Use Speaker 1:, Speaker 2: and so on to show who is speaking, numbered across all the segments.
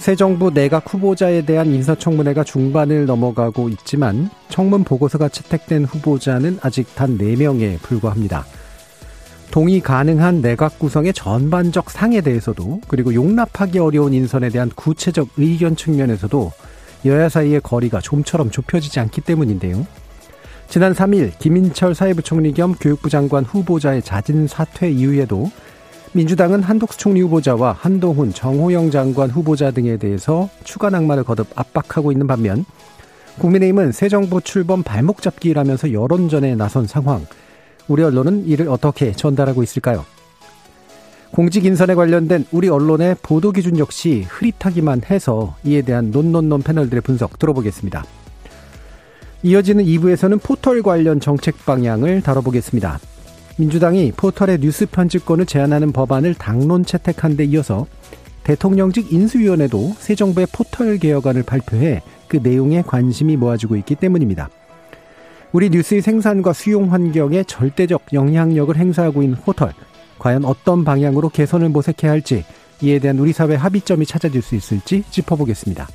Speaker 1: 새 정부 내각 후보자에 대한 인사청문회가 중반을 넘어가고 있지만 청문 보고서가 채택된 후보자는 아직 단 4명에 불과합니다. 동의 가능한 내각 구성의 전반적 상에 대해서도 그리고 용납하기 어려운 인선에 대한 구체적 의견 측면에서도 여야 사이의 거리가 좀처럼 좁혀지지 않기 때문인데요. 지난 3일 김인철 사회부총리 겸 교육부 장관 후보자의 자진 사퇴 이후에도 민주당은 한독수 총리 후보자와 한동훈, 정호영 장관 후보자 등에 대해서 추가 낙마를 거듭 압박하고 있는 반면 국민의힘은 새 정부 출범 발목 잡기라면서 여론전에 나선 상황. 우리 언론은 이를 어떻게 전달하고 있을까요? 공직 인선에 관련된 우리 언론의 보도 기준 역시 흐릿하기만 해서 이에 대한 논논논 패널들의 분석 들어보겠습니다. 이어지는 2부에서는 포털 관련 정책 방향을 다뤄보겠습니다. 민주당이 포털의 뉴스 편집권을 제한하는 법안을 당론 채택한 데 이어서 대통령직 인수위원회도 새 정부의 포털 개혁안을 발표해 그 내용에 관심이 모아지고 있기 때문입니다. 우리 뉴스의 생산과 수용 환경에 절대적 영향력을 행사하고 있는 포털, 과연 어떤 방향으로 개선을 모색해야 할지 이에 대한 우리 사회 합의점이 찾아질 수 있을지 짚어보겠습니다.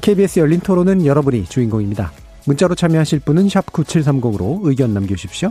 Speaker 1: KBS 열린 토론은 여러분이 주인공입니다. 문자로 참여하실 분은 9730으로 의견 남겨주십시오.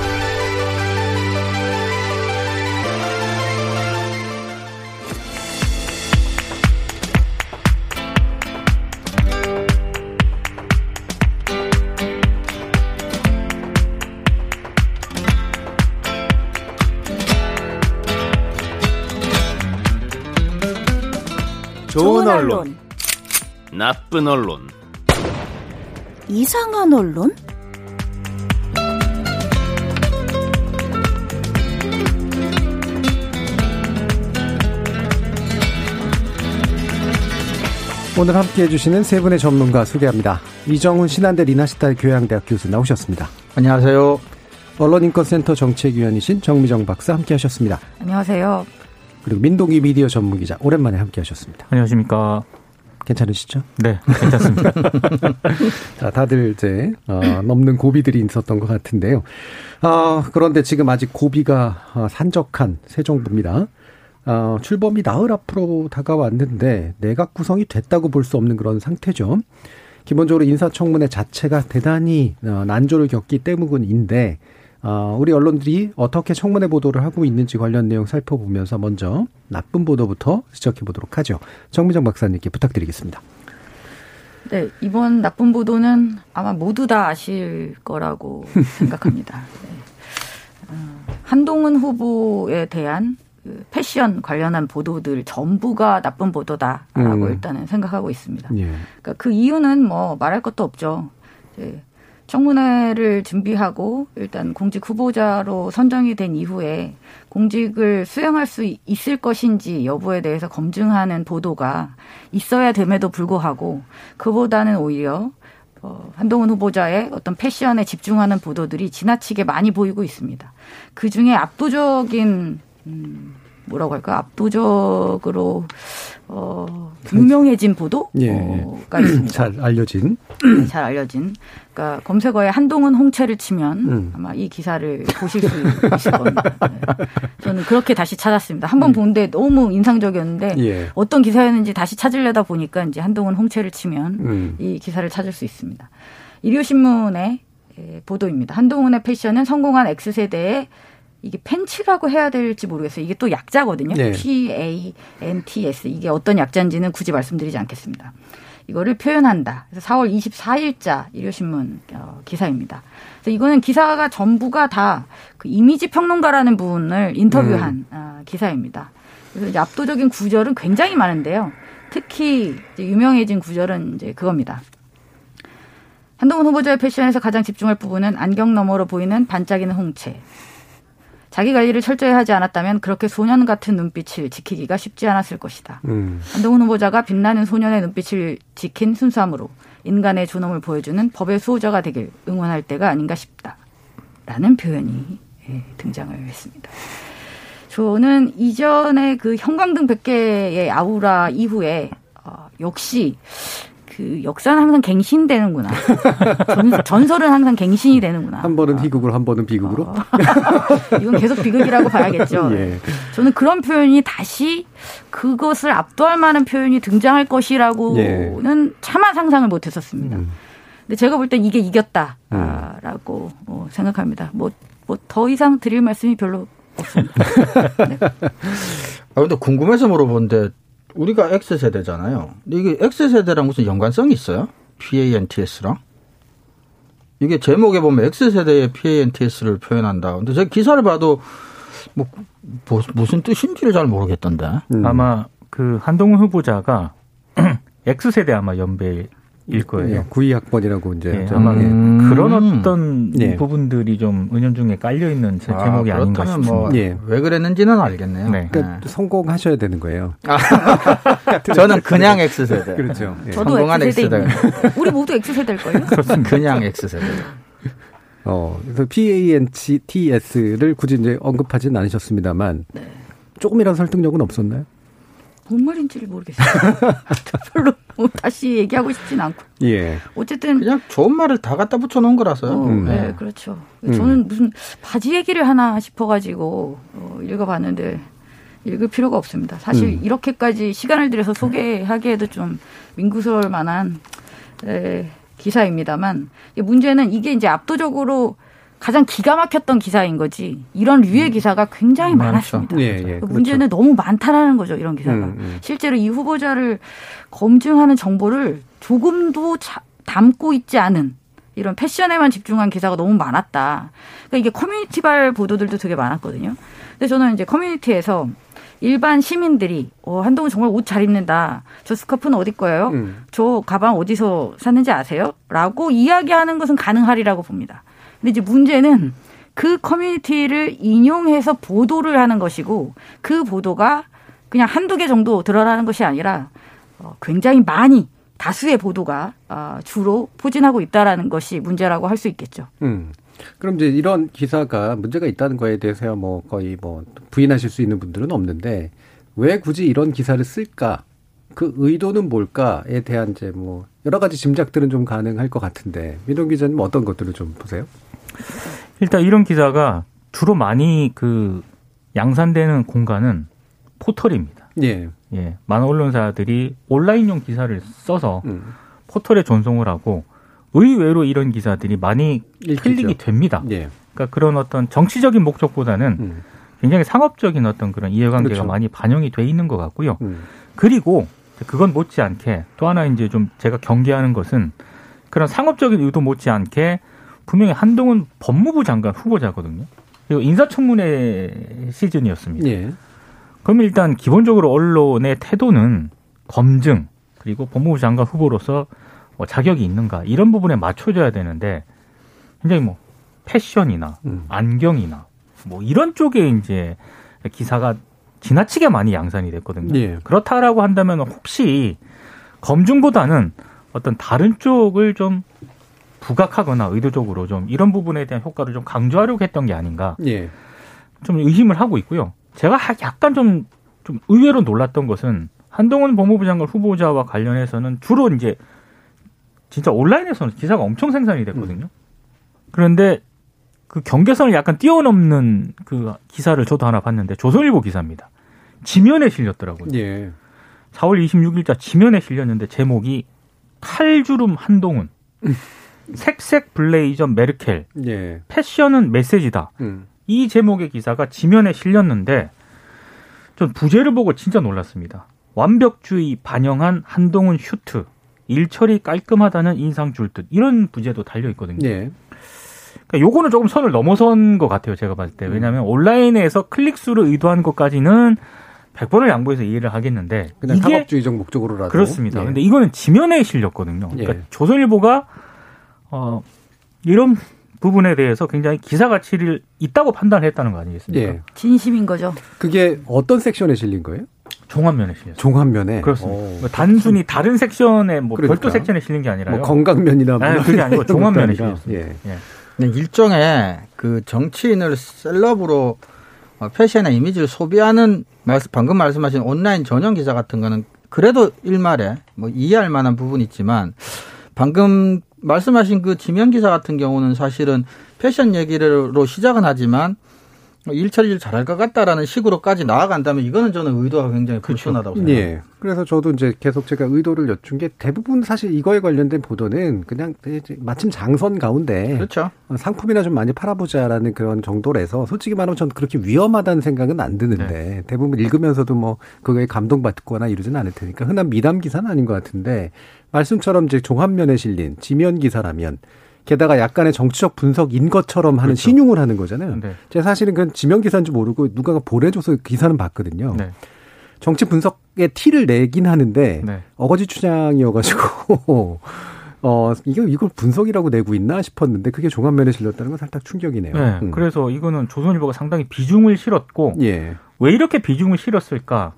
Speaker 2: 나쁜 언론,
Speaker 3: 이상한 언론?
Speaker 1: 오늘 함께 해주시는 세 분의 전문가 소개합니다. 이정훈 신한대 리나시탈 교양대학 교수 나오셨습니다.
Speaker 4: 안녕하세요.
Speaker 1: 언론인권센터 정책위원이신 정미정 박사 함께 하셨습니다.
Speaker 5: 안녕하세요.
Speaker 1: 그리고 민동기 미디어 전문기자 오랜만에 함께 하셨습니다.
Speaker 4: 안녕하십니까.
Speaker 1: 괜찮으시죠?
Speaker 4: 네, 괜찮습니다.
Speaker 1: 자, 다들 이제 어, 넘는 고비들이 있었던 것 같은데요. 어, 그런데 지금 아직 고비가 어, 산적한 새 정부입니다. 어, 출범이 나흘 앞으로 다가왔는데 내각 구성이 됐다고 볼 수 없는 그런 상태죠. 기본적으로 인사청문회 자체가 대단히 어, 난조를 겪기 때문인데 어, 우리 언론들이 어떻게 청문회 보도를 하고 있는지 관련 내용 살펴보면서 먼저 나쁜 보도부터 지적해 보도록 하죠. 정미정 박사님께 부탁드리겠습니다.
Speaker 5: 네, 이번 나쁜 보도는 아마 모두 다 아실 거라고 생각합니다. 네. 어, 한동훈 후보에 대한 그 패션 관련한 보도들 전부가 나쁜 보도다라고 음. 일단은 생각하고 있습니다. 예. 그러니까 그 이유는 뭐 말할 것도 없죠. 네. 청문회를 준비하고 일단 공직 후보자로 선정이 된 이후에 공직을 수행할 수 있을 것인지 여부에 대해서 검증하는 보도가 있어야 됨에도 불구하고 그보다는 오히려 어, 한동훈 후보자의 어떤 패션에 집중하는 보도들이 지나치게 많이 보이고 있습니다. 그 중에 압도적인 음, 뭐라고 할까 압도적으로 어 유명해진 보도가 예, 예. 있습니다.
Speaker 1: 잘 알려진
Speaker 5: 네, 잘 알려진 그러니까 검색어에 한동훈 홍채를 치면 음. 아마 이 기사를 보실 수 있을 겁니다. 네. 저는 그렇게 다시 찾았습니다. 한번 음. 본데 너무 인상적이었는데 예. 어떤 기사였는지 다시 찾으려다 보니까 이제 한동훈 홍채를 치면 음. 이 기사를 찾을 수 있습니다. 일요신문의 보도입니다. 한동훈의 패션은 성공한 X세대의 이게 팬츠라고 해야 될지 모르겠어요. 이게 또 약자거든요.
Speaker 1: 네.
Speaker 5: P A N T S 이게 어떤 약자인지는 굳이 말씀드리지 않겠습니다. 이거를 표현한다. 그래서 4월 24일자 일요신문 어, 기사입니다. 그래서 이거는 기사가 전부가 다 그 이미지 평론가라는 분을 인터뷰한 어, 기사입니다. 그래서 이제 압도적인 구절은 굉장히 많은데요. 특히 유명해진 구절은 이제 그겁니다. 한동훈 후보자의 패션에서 가장 집중할 부분은 안경 너머로 보이는 반짝이는 홍채. 자기 관리를 철저히 하지 않았다면 그렇게 소년 같은 눈빛을 지키기가 쉽지 않았을 것이다.
Speaker 1: 음.
Speaker 5: 한동훈 후보자가 빛나는 소년의 눈빛을 지킨 순수함으로 인간의 존엄을 보여주는 법의 수호자가 되길 응원할 때가 아닌가 싶다. 라는 표현이 예, 등장을 했습니다. 저는 이전에 그 형광등 100개의 아우라 이후에 어, 역시 그 역사는 항상 갱신되는구나. 전, 전설은 항상 갱신이 되는구나.
Speaker 1: 한 번은 희극으로 한 번은 비극으로.
Speaker 5: 어. 이건 계속 비극이라고 봐야겠죠.
Speaker 1: 예.
Speaker 5: 저는 그런 표현이 다시 그것을 압도할 만한 표현이 등장할 것이라고는
Speaker 1: 예.
Speaker 5: 차마 상상을 못 했었습니다.
Speaker 1: 음.
Speaker 5: 근데 제가 볼 땐 이게 이겼다라고 어, 생각합니다. 뭐, 뭐 더 이상 드릴 말씀이 별로 없습니다.
Speaker 4: 아, 근데 궁금해서 물어보는데 우리가 X세대잖아요. 근데 이게 X세대랑 무슨 연관성이 있어요? PANTS랑? 이게 제목에 보면 X세대의 PANTS를 표현한다. 근데 제가 기사를 봐도 뭐, 뭐 무슨 뜻인지를 잘 모르겠던데.
Speaker 1: 음.
Speaker 3: 아마 그 한동훈 후보자가 X세대 아마 연배 일 거예요.
Speaker 1: 예, 92학번이라고 이제
Speaker 3: 예,
Speaker 1: 저-
Speaker 3: 아마
Speaker 1: 예.
Speaker 4: 음.
Speaker 3: 그런 어떤
Speaker 1: 예.
Speaker 3: 부분들이 좀 은연중에 깔려 있는 제 제목이
Speaker 4: 아,
Speaker 3: 아, 닌가
Speaker 4: 그렇다면
Speaker 3: 싶습니다.
Speaker 4: 뭐,
Speaker 1: 예.
Speaker 4: 왜 그랬는지는 알겠네요.
Speaker 3: 네.
Speaker 1: 그러니까 성공하셔야 되는 거예요.
Speaker 4: 저는 그냥 X세대.
Speaker 1: 그렇죠. 예.
Speaker 5: 저도
Speaker 4: 성공한
Speaker 5: X세대입니다. 우리 모두 X세대일 거예요.
Speaker 4: 그냥 X세대.
Speaker 1: 어, 그래서 PANTS를 굳이 이제 언급하지는 않으셨습니다만
Speaker 5: 네.
Speaker 1: 조금이라도 설득력은 없었나요?
Speaker 5: 뭔 말인지를 모르겠어요. 별로 뭐 다시 얘기하고 싶진 않고.
Speaker 1: 예.
Speaker 5: 어쨌든
Speaker 4: 그냥 좋은 말을 다 갖다 붙여 놓은 거라서요.
Speaker 5: 어,
Speaker 1: 음.
Speaker 5: 네, 그렇죠.
Speaker 1: 음.
Speaker 5: 저는 무슨 바지 얘기를 하나 싶어가지고 어, 읽어봤는데 읽을 필요가 없습니다. 사실
Speaker 1: 음.
Speaker 5: 이렇게까지 시간을 들여서 소개하기에도 좀 민구스러울 만한 에, 기사입니다만 문제는 이게 이제 압도적으로 가장 기가 막혔던 기사인 거지 이런 류의 기사가 굉장히
Speaker 4: 많죠.
Speaker 5: 많았습니다.
Speaker 1: 예, 예.
Speaker 5: 그 문제는 너무 많다라는 거죠 이런 기사가.
Speaker 1: 음, 음.
Speaker 5: 실제로 이 후보자를 검증하는 정보를 조금도 자- 담고 있지 않은 이런 패션에만 집중한 기사가 너무 많았다. 그러니까 이게 커뮤니티발 보도들도 되게 많았거든요. 근데 저는 이제 커뮤니티에서 일반 시민들이 어, 한동훈 정말 옷 잘 입는다. 저 스카프는 어디 거예요?
Speaker 1: 음.
Speaker 5: 저 가방 어디서 샀는지 아세요? 라고 이야기하는 것은 가능하리라고 봅니다. 근데 이제 문제는 그 커뮤니티를 인용해서 보도를 하는 것이고 그 보도가 그냥 한두 개 정도 드러나는 것이 아니라 어, 굉장히 많이 다수의 보도가 어, 주로 포진하고 있다라는 것이 문제라고 할 수 있겠죠.
Speaker 1: 음. 그럼 이제 이런 기사가 문제가 있다는 거에 대해서야 뭐 거의 뭐 부인하실 수 있는 분들은 없는데 왜 굳이 이런 기사를 쓸까? 그 의도는 뭘까에 대한 이제 뭐 여러 가지 짐작들은 좀 가능할 것 같은데 민동 기자님 어떤 것들을 좀 보세요?
Speaker 3: 일단 이런 기사가 주로 많이 그 양산되는 공간은 포털입니다.
Speaker 1: 예.
Speaker 3: 예, 많은 언론사들이 온라인용 기사를 써서
Speaker 1: 음.
Speaker 3: 포털에 전송을 하고 의외로 이런 기사들이 많이
Speaker 1: 읽히죠.
Speaker 3: 클릭이 됩니다.
Speaker 1: 예.
Speaker 3: 그러니까 그런 어떤 정치적인 목적보다는
Speaker 1: 음.
Speaker 3: 굉장히 상업적인 어떤 그런 이해관계가
Speaker 1: 그렇죠.
Speaker 3: 많이 반영이 돼 있는 것 같고요.
Speaker 1: 음.
Speaker 3: 그리고 그건 못지않게 또 하나 이제 좀 제가 경계하는 것은 그런 상업적인 의도 못지않게 분명히 한동훈 법무부 장관 후보자거든요. 그리고 인사청문회 시즌이었습니다.
Speaker 1: 예.
Speaker 3: 그럼 일단 기본적으로 언론의 태도는 검증 그리고 법무부 장관 후보로서 뭐 자격이 있는가 이런 부분에 맞춰줘야 되는데 굉장히 뭐 패션이나
Speaker 1: 음.
Speaker 3: 안경이나 뭐 이런 쪽에 이제 기사가 지나치게 많이 양산이 됐거든요.
Speaker 1: 예.
Speaker 3: 그렇다라고 한다면 혹시 검증보다는 어떤 다른 쪽을 좀 부각하거나 의도적으로 좀 이런 부분에 대한 효과를 좀 강조하려고 했던 게 아닌가
Speaker 1: 예.
Speaker 3: 좀 의심을 하고 있고요. 제가 하- 약간 좀, 좀 의외로 놀랐던 것은 한동훈 법무부 장관 후보자와 관련해서는 주로 이제 진짜 온라인에서는 기사가 엄청 생산이 됐거든요. 그런데 그 경계선을 약간 뛰어넘는 그 기사를 저도 하나 봤는데 조선일보 기사입니다. 지면에 실렸더라고요.
Speaker 1: 예.
Speaker 3: 4월 26일자 지면에 실렸는데 제목이 칼주름 한동훈, 색색 블레이저 메르켈,
Speaker 1: 예.
Speaker 3: 패션은 메시지다.
Speaker 1: 음.
Speaker 3: 이 제목의 기사가 지면에 실렸는데 전 부제를 보고 진짜 놀랐습니다. 완벽주의 반영한 한동훈 슈트. 일처리 깔끔하다는 인상 줄 듯. 이런 부제도 달려 있거든요.
Speaker 1: 예.
Speaker 3: 그러니까 요거는 조금 선을 넘어선 것 같아요. 제가 봤을 때. 왜냐하면 온라인에서 클릭수를 의도한 것까지는 100번을 양보해서 이해를 하겠는데
Speaker 1: 그냥
Speaker 3: 이게
Speaker 1: 상업주의적 목적으로라도
Speaker 3: 그렇습니다.
Speaker 1: 예.
Speaker 3: 근데 이거는 지면에 실렸거든요. 그러니까
Speaker 1: 예.
Speaker 3: 조선일보가 어 이런 부분에 대해서 굉장히 기사 가치를 있다고 판단했다는 거 아니겠습니까?
Speaker 1: 예.
Speaker 5: 진심인 거죠.
Speaker 1: 그게 어떤 섹션에 실린 거예요?
Speaker 3: 종합면에 실렸어요.
Speaker 1: 종합면에.
Speaker 3: 그렇습니다.
Speaker 1: 오.
Speaker 3: 뭐 단순히 다른 섹션에 뭐
Speaker 1: 그러니까.
Speaker 3: 별도 섹션에 실린 게 아니라요.
Speaker 1: 뭐 건강면이나 뭐
Speaker 3: 아니, 그게 아니고 종합면에. 실렸습니다.
Speaker 1: 예.
Speaker 3: 예.
Speaker 4: 일종의 그 정치인을 셀럽으로 어, 패션이나 이미지를 소비하는 말씀, 방금 말씀하신 온라인 전용 기사 같은 거는 그래도 일말에 뭐 이해할 만한 부분이 있지만 방금 말씀하신 그 지면 기사 같은 경우는 사실은 패션 얘기로 시작은 하지만 일 처리를 잘할 것 같다라는 식으로까지 나아간다면 이거는 저는 의도가 굉장히 불순하다고 생각합니다.
Speaker 1: 예. 그래서 저도 이제 계속 제가 의도를 여쭌 게 대부분 사실 이거에 관련된 보도는 그냥 마침 장선 가운데
Speaker 4: 그렇죠.
Speaker 1: 어, 상품이나 좀 많이 팔아보자라는 그런 정도라서 솔직히 말하면 저는 그렇게 위험하다는 생각은 안 드는데
Speaker 3: 네.
Speaker 1: 대부분 읽으면서도 뭐 그거에 감동받거나 이러지는 않을 테니까 흔한 미담 기사는 아닌 것 같은데 말씀처럼 이제 종합면에 실린 지면 기사라면 게다가 약간의 정치적 분석인 것처럼 하는
Speaker 3: 그렇죠.
Speaker 1: 신용을 하는 거잖아요.
Speaker 3: 네.
Speaker 1: 제가 사실은 그건 지면 기사인 줄 모르고 누가가 보내줘서 기사는 봤거든요.
Speaker 3: 네.
Speaker 1: 정치 분석의 티를 내긴 하는데
Speaker 3: 네.
Speaker 1: 어거지 추장이어가지고 어 이거 이걸 분석이라고 내고 있나 싶었는데 그게 종합면에 실렸다는 건 살짝 충격이네요.
Speaker 3: 네.
Speaker 1: 음.
Speaker 3: 그래서 이거는 조선일보가 상당히 비중을 실었고
Speaker 1: 예,
Speaker 3: 왜 이렇게 비중을 실었을까?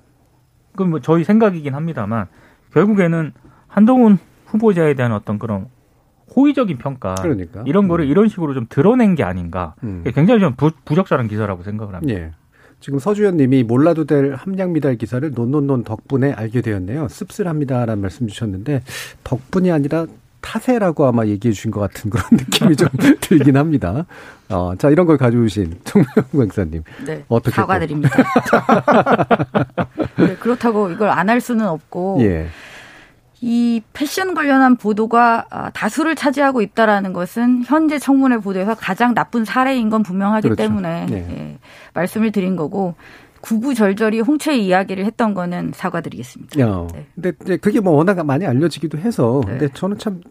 Speaker 3: 그건 뭐 저희 생각이긴 합니다만 결국에는 한동훈 후보자에 대한 어떤 그런 호의적인 평가
Speaker 1: 그러니까
Speaker 3: 이런 거를 이런 식으로 좀 드러낸 게 아닌가.
Speaker 1: 음.
Speaker 3: 굉장히 좀 부, 부적절한 기사라고 생각을 합니다.
Speaker 1: 예. 지금 서주현님이 몰라도 될 함량 미달 기사를 논논논 덕분에 알게 되었네요. 씁쓸합니다라는 말씀 주셨는데 덕분이 아니라 타세라고 아마 얘기해 주신 것 같은 그런 느낌이 좀 들긴 합니다. 어, 자 이런 걸 가져오신 정명 강사님
Speaker 5: 네.
Speaker 1: 어떻게 또-
Speaker 5: 사과드립니다. 네, 그렇다고 이걸 안 할 수는 없고
Speaker 1: 예,
Speaker 5: 이 패션 관련한 보도가 아, 다수를 차지하고 있다라는 것은 현재 청문회 보도에서 가장 나쁜 사례인 건 분명하기
Speaker 1: 그렇죠.
Speaker 5: 때문에
Speaker 1: 네.
Speaker 5: 예, 말씀을 드린 거고 구구절절히 홍채의 이야기를 했던 거는 사과드리겠습니다.
Speaker 1: 어.
Speaker 5: 네.
Speaker 1: 근데 그게 뭐 워낙 많이 알려지기도 해서
Speaker 5: 네.
Speaker 1: 근데 저는 참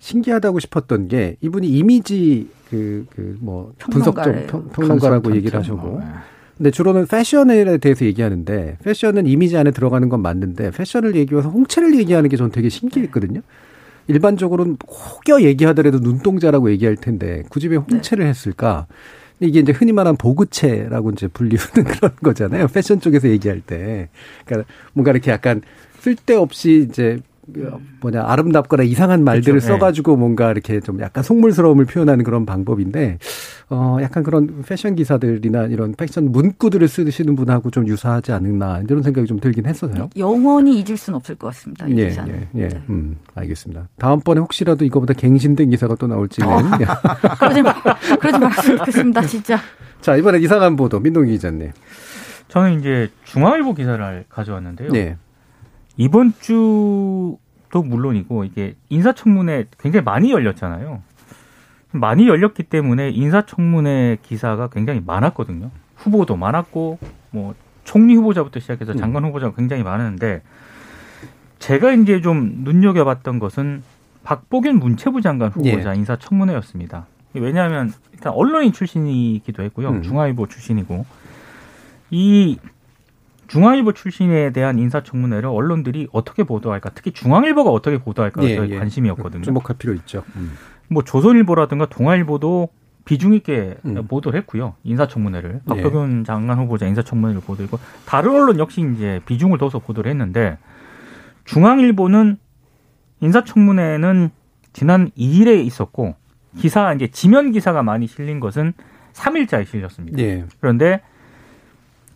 Speaker 1: 신기하다고 싶었던 게 이분이 이미지 그 그 뭐 분석적.
Speaker 5: 평,
Speaker 1: 평론가라고
Speaker 4: 컨설턴트.
Speaker 1: 얘기를 하시고
Speaker 4: 네.
Speaker 1: 근데 주로는 패션에 대해서 얘기하는데 패션은 이미지 안에 들어가는 건 맞는데 패션을 얘기해서 홍채를 얘기하는 게전 되게 신기했거든요. 일반적으로는 혹여 얘기하더라도 눈동자라고 얘기할 텐데 굳이 왜 홍채를 했을까? 이게 이제 흔히 말하는 보그체라고 이제 불리우는 그런 거잖아요. 패션 쪽에서 얘기할 때. 그러니까 뭔가 이렇게 약간 쓸데없이 이제 뭐냐 아름답거나 이상한 말들을
Speaker 3: 그렇죠. 네.
Speaker 1: 써가지고 뭔가 이렇게 좀 약간 속물스러움을 표현하는 그런 방법인데 어 약간 그런 패션 기사들이나 이런 패션 문구들을 쓰시는 분하고 좀 유사하지 않나 이런 생각이 좀 들긴 했어요.
Speaker 5: 영원히 잊을 수는 없을 것 같습니다. 이
Speaker 1: 예,
Speaker 5: 기사는.
Speaker 1: 예, 예.
Speaker 5: 네.
Speaker 1: 음, 알겠습니다. 다음번에 혹시라도 이거보다 갱신된 기사가 또 나올지는.
Speaker 5: 그러지 마, 그러지 말았으면 좋겠습니다, 진짜.
Speaker 1: 자, 이번엔 이상한 보도, 민동기 기자님.
Speaker 3: 저는 이제 중앙일보 기사를 가져왔는데요.
Speaker 1: 네.
Speaker 3: 이번 주도 물론이고 이게 인사청문회 굉장히 많이 열렸잖아요. 많이 열렸기 때문에 인사청문회 기사가 굉장히 많았거든요. 후보도 많았고 뭐 총리 후보자부터 시작해서 장관 후보자가 굉장히 많았는데 제가 이제 좀 눈여겨봤던 것은 박보균 문체부 장관 후보자 인사청문회였습니다. 왜냐하면 일단 언론인 출신이기도 했고요.
Speaker 1: 음.
Speaker 3: 중앙일보 출신이고 이 중앙일보 출신에 대한 인사청문회를 언론들이 어떻게 보도할까, 특히 중앙일보가 어떻게 보도할까가
Speaker 1: 예,
Speaker 3: 저희
Speaker 1: 예.
Speaker 3: 관심이었거든요.
Speaker 1: 주목할 필요 있죠. 음.
Speaker 3: 뭐 조선일보라든가 동아일보도 비중 있게
Speaker 1: 음.
Speaker 3: 보도를 했고요. 인사청문회를
Speaker 1: 예.
Speaker 3: 박덕윤 장관 후보자 인사청문회를 보도했고 다른 언론 역시 이제 비중을 둬서 보도를 했는데 중앙일보는 인사청문회는 지난 2일에 있었고 기사 이제 지면 기사가 많이 실린 것은 3일자에 실렸습니다.
Speaker 1: 예.
Speaker 3: 그런데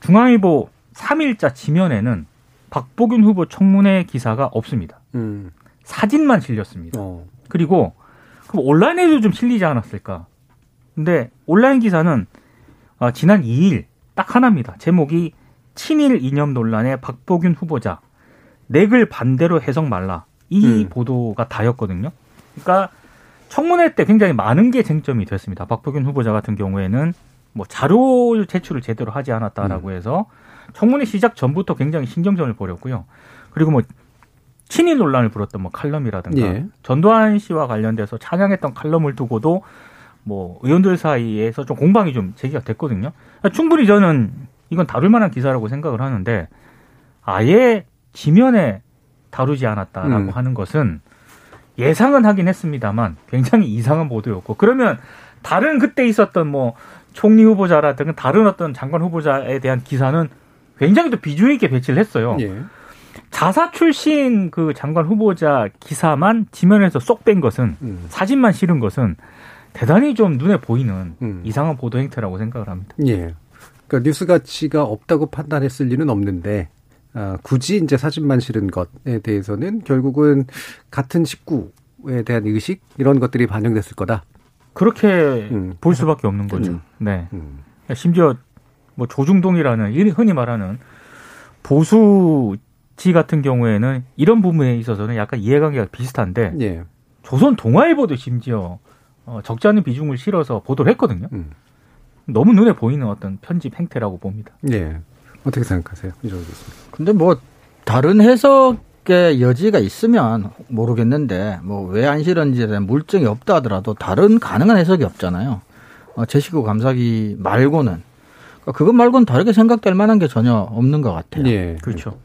Speaker 3: 중앙일보 3일자 지면에는 박보균 후보 청문회 기사가 없습니다.
Speaker 1: 음.
Speaker 3: 사진만 실렸습니다.
Speaker 1: 어.
Speaker 3: 그리고 그럼 온라인에도 좀 실리지 않았을까? 근데 온라인 기사는 어, 지난 2일 딱 하나입니다. 제목이 친일 이념 논란의 박보균 후보자 내글 반대로 해석 말라 이
Speaker 1: 음.
Speaker 3: 보도가 다였거든요. 그러니까 청문회 때 굉장히 많은 게 쟁점이 됐습니다. 박보균 후보자 같은 경우에는 뭐 자료 제출을 제대로 하지 않았다라고
Speaker 1: 음.
Speaker 3: 해서 청문회 시작 전부터 굉장히 신경전을 벌였고요. 그리고 뭐 친일 논란을 불었던 뭐 칼럼이라든가
Speaker 1: 예.
Speaker 3: 전두환 씨와 관련돼서 찬양했던 칼럼을 두고도 뭐 의원들 사이에서 좀 공방이 좀 제기가 됐거든요. 충분히 저는 이건 다룰 만한 기사라고 생각을 하는데 아예 지면에 다루지 않았다라고
Speaker 1: 음.
Speaker 3: 하는 것은 예상은 하긴 했습니다만 굉장히 이상한 보도였고 그러면 다른 그때 있었던 뭐 총리 후보자라든가 다른 어떤 장관 후보자에 대한 기사는 굉장히 또 비중 있게 배치를 했어요.
Speaker 1: 예.
Speaker 3: 자사 출신 그 장관 후보자 기사만 지면에서 쏙 뺀 것은
Speaker 1: 음.
Speaker 3: 사진만 실은 것은 대단히 좀 눈에 보이는
Speaker 1: 음.
Speaker 3: 이상한 보도 행태라고 생각을 합니다.
Speaker 1: 예. 그러니까 뉴스 가치가 없다고 판단했을 리는 없는데 아, 굳이 이제 사진만 실은 것에 대해서는 결국은 같은 식구에 대한 의식 이런 것들이 반영됐을 거다.
Speaker 3: 그렇게
Speaker 1: 음.
Speaker 3: 볼 수밖에 없는 거죠.
Speaker 1: 음.
Speaker 3: 네.
Speaker 1: 음.
Speaker 3: 심지어 뭐 조중동이라는 이 흔히 말하는 보수지 같은 경우에는 이런 부분에 있어서는 약간 이해관계가 비슷한데
Speaker 1: 예.
Speaker 3: 조선 동아일보도 심지어 어, 적지 않은 비중을 실어서 보도를 했거든요.
Speaker 1: 음.
Speaker 3: 너무 눈에 보이는 어떤 편집 행태라고 봅니다.
Speaker 1: 예. 어떻게 생각하세요? 이정도 교수님.
Speaker 4: 근데 뭐 다른 해석의 여지가 있으면 모르겠는데 뭐 왜 안 실은지에 대한 물증이 없다 하더라도 다른 가능한 해석이 없잖아요. 어, 제식구 감사기 말고는 그러니까 그것 말고는 다르게 생각될 만한 게 전혀 없는 것 같아요.
Speaker 1: 예.
Speaker 3: 그렇죠.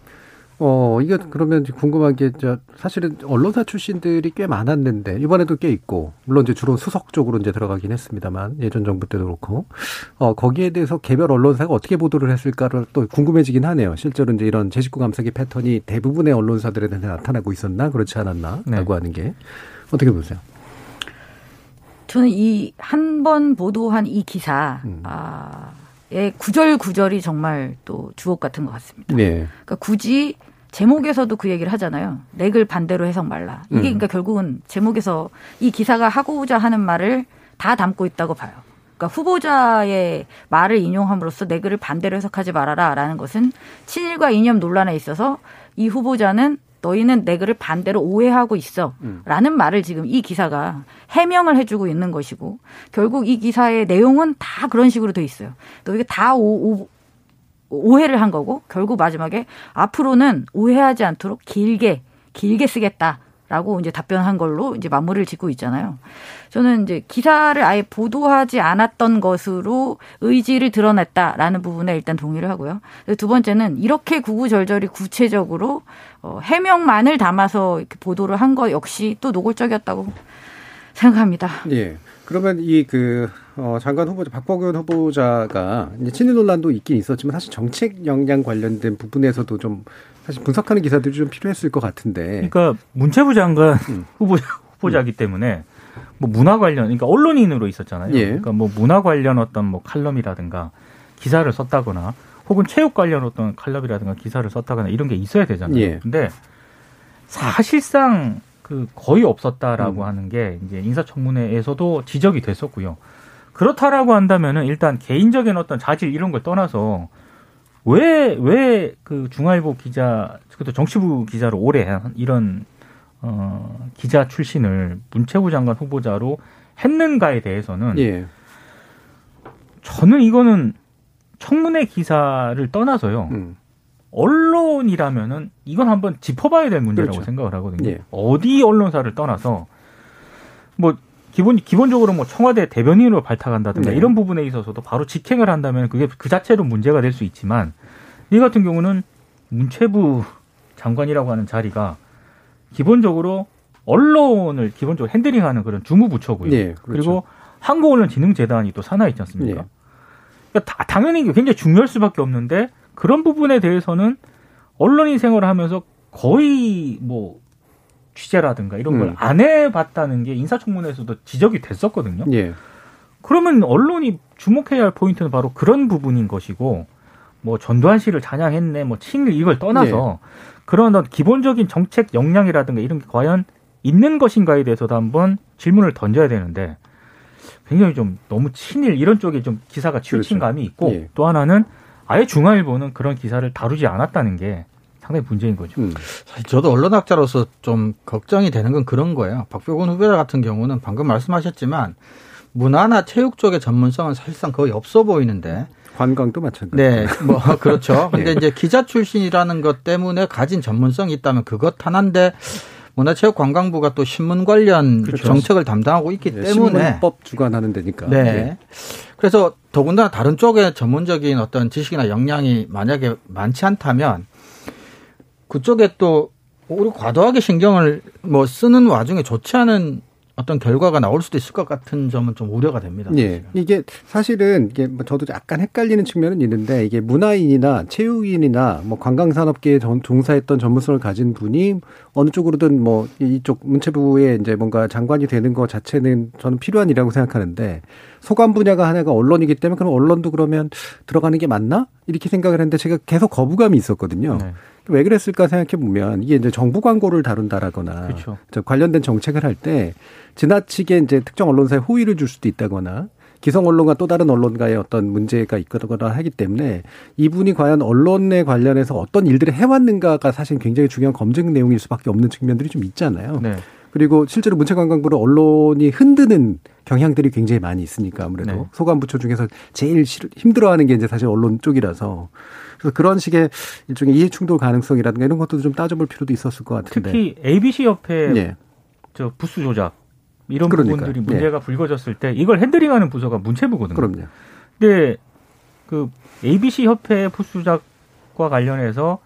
Speaker 1: 어, 이게 그러면 궁금한 게, 저, 사실은 언론사 출신들이 꽤 많았는데, 이번에도 꽤 있고, 물론 이제 주로 수석 쪽으로 이제 들어가긴 했습니다만, 예전 정부 때도 그렇고, 어, 거기에 대해서 개별 언론사가 어떻게 보도를 했을까를 또 궁금해지긴 하네요. 실제로 이제 이런 제식구 감사기 패턴이 대부분의 언론사들에 나타나고 있었나? 그렇지 않았나?
Speaker 3: 네.
Speaker 1: 라고 하는 게. 어떻게 보세요?
Speaker 5: 저는 이 한 번 보도한 이 기사,
Speaker 1: 음.
Speaker 5: 아, 의 구절 구절이 정말 또 주옥 같은 것 같습니다.
Speaker 1: 네.
Speaker 5: 그러니까 굳이 제목에서도 그 얘기를 하잖아요. 렉을 반대로 해석 말라. 이게
Speaker 1: 음.
Speaker 5: 그러니까 결국은 제목에서 이 기사가 하고자 하는 말을 다 담고 있다고 봐요. 그러니까 후보자의 말을 인용함으로써 내 글을 반대로 해석하지 말아라라는 것은 친일과 이념 논란에 있어서 이 후보자는 너희는 내 글을 반대로 오해하고 있어 라는 말을 지금 이 기사가 해명을 해주고 있는 것이고 결국 이 기사의 내용은 다 그런 식으로 돼 있어요. 너희가 다 오, 오, 오해를 한 거고 결국 마지막에 앞으로는 오해하지 않도록 길게 길게 쓰겠다 라고 이제 답변한 걸로 이제 마무리를 짓고 있잖아요. 저는 이제 기사를 아예 보도하지 않았던 것으로 의지를 드러냈다라는 부분에 일단 동의를 하고요. 두 번째는 이렇게 구구절절히 구체적으로 어, 해명만을 담아서 이렇게 보도를 한 거 역시 또 노골적이었다고 생각합니다.
Speaker 1: 예. 그러면 이 그, 어, 장관 후보자, 박범근 후보자가 이제 친일 논란도 있긴 있었지만 사실 정책 역량 관련된 부분에서도 좀 사실 분석하는 기사들이 좀 필요했을 것 같은데.
Speaker 3: 그러니까 문체부 장관
Speaker 1: 음.
Speaker 3: 후보자, 후보자기 때문에 뭐 문화 관련, 그러니까 언론인으로 있었잖아요.
Speaker 1: 예.
Speaker 3: 그러니까 뭐 문화 관련 어떤 뭐 칼럼이라든가 기사를 썼다거나 혹은 체육 관련 어떤 칼럼이라든가 기사를 썼다거나 이런 게 있어야 되잖아요.
Speaker 1: 예.
Speaker 3: 근데 사실상 그 거의 없었다라고
Speaker 1: 음.
Speaker 3: 하는 게 이제 인사청문회에서도 지적이 됐었고요. 그렇다라고 한다면은 일단 개인적인 어떤 자질 이런 걸 떠나서 왜 왜 그 중앙일보 기자 그것도 정치부 기자로 오래 한 이런 어 기자 출신을 문체부 장관 후보자로 했는가에 대해서는
Speaker 1: 예.
Speaker 3: 저는 이거는 청문회 기사를 떠나서요.
Speaker 1: 음.
Speaker 3: 언론이라면은 이건 한번 짚어봐야 될 문제라고
Speaker 1: 그렇죠.
Speaker 3: 생각을 하거든요.
Speaker 1: 예.
Speaker 3: 어디 언론사를 떠나서 뭐 기본 기본적으로 뭐 청와대 대변인으로 발탁한다든가
Speaker 1: 네.
Speaker 3: 이런 부분에 있어서도 바로 직행을 한다면 그게 그 자체로 문제가 될 수 있지만 이 같은 경우는 문체부 장관이라고 하는 자리가 기본적으로 언론을 기본적으로 핸들링하는 그런 주무부처고요.
Speaker 1: 예, 그렇죠.
Speaker 3: 그리고 한국언론진흥재단이 또 산하 있지 않습니까?
Speaker 1: 예.
Speaker 3: 그러니까 다- 당연히 굉장히 중요할 수밖에 없는데 그런 부분에 대해서는 언론인 생활을 하면서 거의 뭐 취재라든가 이런 걸
Speaker 1: 음.
Speaker 3: 안 해봤다는 게 인사청문회에서도 지적이 됐었거든요.
Speaker 1: 예.
Speaker 3: 그러면 언론이 주목해야 할 포인트는 바로 그런 부분인 것이고 뭐 전두환 씨를 찬양했네, 뭐 친일 이걸 떠나서 그런 어떤 기본적인 정책 역량이라든가 이런 게 과연 있는 것인가에 대해서도 한번 질문을 던져야 되는데 굉장히 좀 너무 친일 이런 쪽에 좀 기사가 치우친
Speaker 1: 그렇죠.
Speaker 3: 감이 있고
Speaker 1: 예.
Speaker 3: 또 하나는 아예 중앙일보는 그런 기사를 다루지 않았다는 게 상당히 문제인 거죠.
Speaker 1: 음.
Speaker 4: 사실 저도 언론학자로서 좀 걱정이 되는 건 그런 거예요. 박병훈 후보자 같은 경우는 방금 말씀하셨지만 문화나 체육 쪽의 전문성은 사실상 거의 없어 보이는데
Speaker 1: 관광도 마찬가지.
Speaker 4: 네, 뭐 그렇죠. 근데 이제 기자 출신이라는 것 때문에 가진 전문성이 있다면 그것 하나인데 문화체육관광부가 또 신문 관련
Speaker 1: 그렇죠.
Speaker 4: 정책을 담당하고 있기
Speaker 1: 네,
Speaker 4: 때문에
Speaker 1: 신문법 주관하는 데니까.
Speaker 4: 네. 그래서 더군다나 다른 쪽에 전문적인 어떤 지식이나 역량이 만약에 많지 않다면 그쪽에 또 우리 과도하게 신경을 뭐 쓰는 와중에 좋지 않은 어떤 결과가 나올 수도 있을 것 같은 점은 좀 우려가 됩니다.
Speaker 1: 예. 이게 사실은 이게 뭐 저도 약간 헷갈리는 측면은 있는데 이게 문화인이나 체육인이나 뭐 관광산업계에 전- 종사했던 전문성을 가진 분이 어느 쪽으로든 뭐 이쪽 문체부에 이제 뭔가 장관이 되는 것 자체는 저는 필요한 일이라고 생각하는데 소관 분야가 하나가 언론이기 때문에 그럼 언론도 그러면 들어가는 게 맞나? 이렇게 생각을 했는데 제가 계속 거부감이 있었거든요.
Speaker 3: 네.
Speaker 1: 왜 그랬을까 생각해 보면 이게 이제 정부 광고를 다룬다라거나
Speaker 3: 그렇죠.
Speaker 1: 저 관련된 정책을 할 때 지나치게 이제 특정 언론사에 호의를 줄 수도 있다거나 기성 언론과 또 다른 언론과의 어떤 문제가 있거나 하기 때문에 이분이 과연 언론에 관련해서 어떤 일들을 해왔는가가 사실 굉장히 중요한 검증 내용일 수밖에 없는 측면들이 좀 있잖아요.
Speaker 3: 네.
Speaker 1: 그리고 실제로 문체관광부는 언론이 흔드는 경향들이 굉장히 많이 있으니까 아무래도
Speaker 3: 네.
Speaker 1: 소관부처 중에서 제일 싫- 힘들어하는 게 이제 사실 언론 쪽이라서 그래서 그런 식의 일종의 이해충돌 가능성이라든가 이런 것도 좀 따져볼 필요도 있었을 것 같은데.
Speaker 3: 특히 ABC 협회
Speaker 1: 예.
Speaker 3: 저 부수 조작 이런
Speaker 1: 그러니까요.
Speaker 3: 부분들이 문제가 불거졌을 때 이걸 핸들링하는 부서가 문체부거든요.
Speaker 1: 그럼요.
Speaker 3: 근데 그 ABC 협회 부수 조작과 관련해서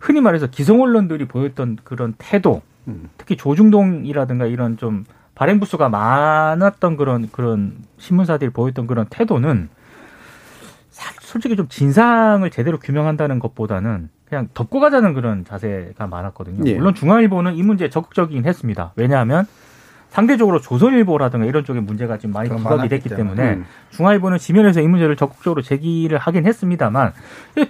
Speaker 3: 흔히 말해서 기성 언론들이 보였던 그런 태도,
Speaker 1: 음.
Speaker 3: 특히 조중동이라든가 이런 좀 발행 부수가 많았던 그런 그런 신문사들이 보였던 그런 태도는 사- 솔직히 좀 진상을 제대로 규명한다는 것보다는 그냥 덮고 가자는 그런 자세가 많았거든요.
Speaker 1: 예.
Speaker 3: 물론 중앙일보는 이 문제에 적극적이긴 했습니다. 왜냐하면 상대적으로 조선일보라든가 이런 쪽에 문제가 지금 많이
Speaker 4: 더
Speaker 3: 부각이 됐기
Speaker 4: 때문에.
Speaker 3: 때문에
Speaker 1: 음.
Speaker 3: 중앙일보는 지면에서 이 문제를 적극적으로 제기를 하긴 했습니다만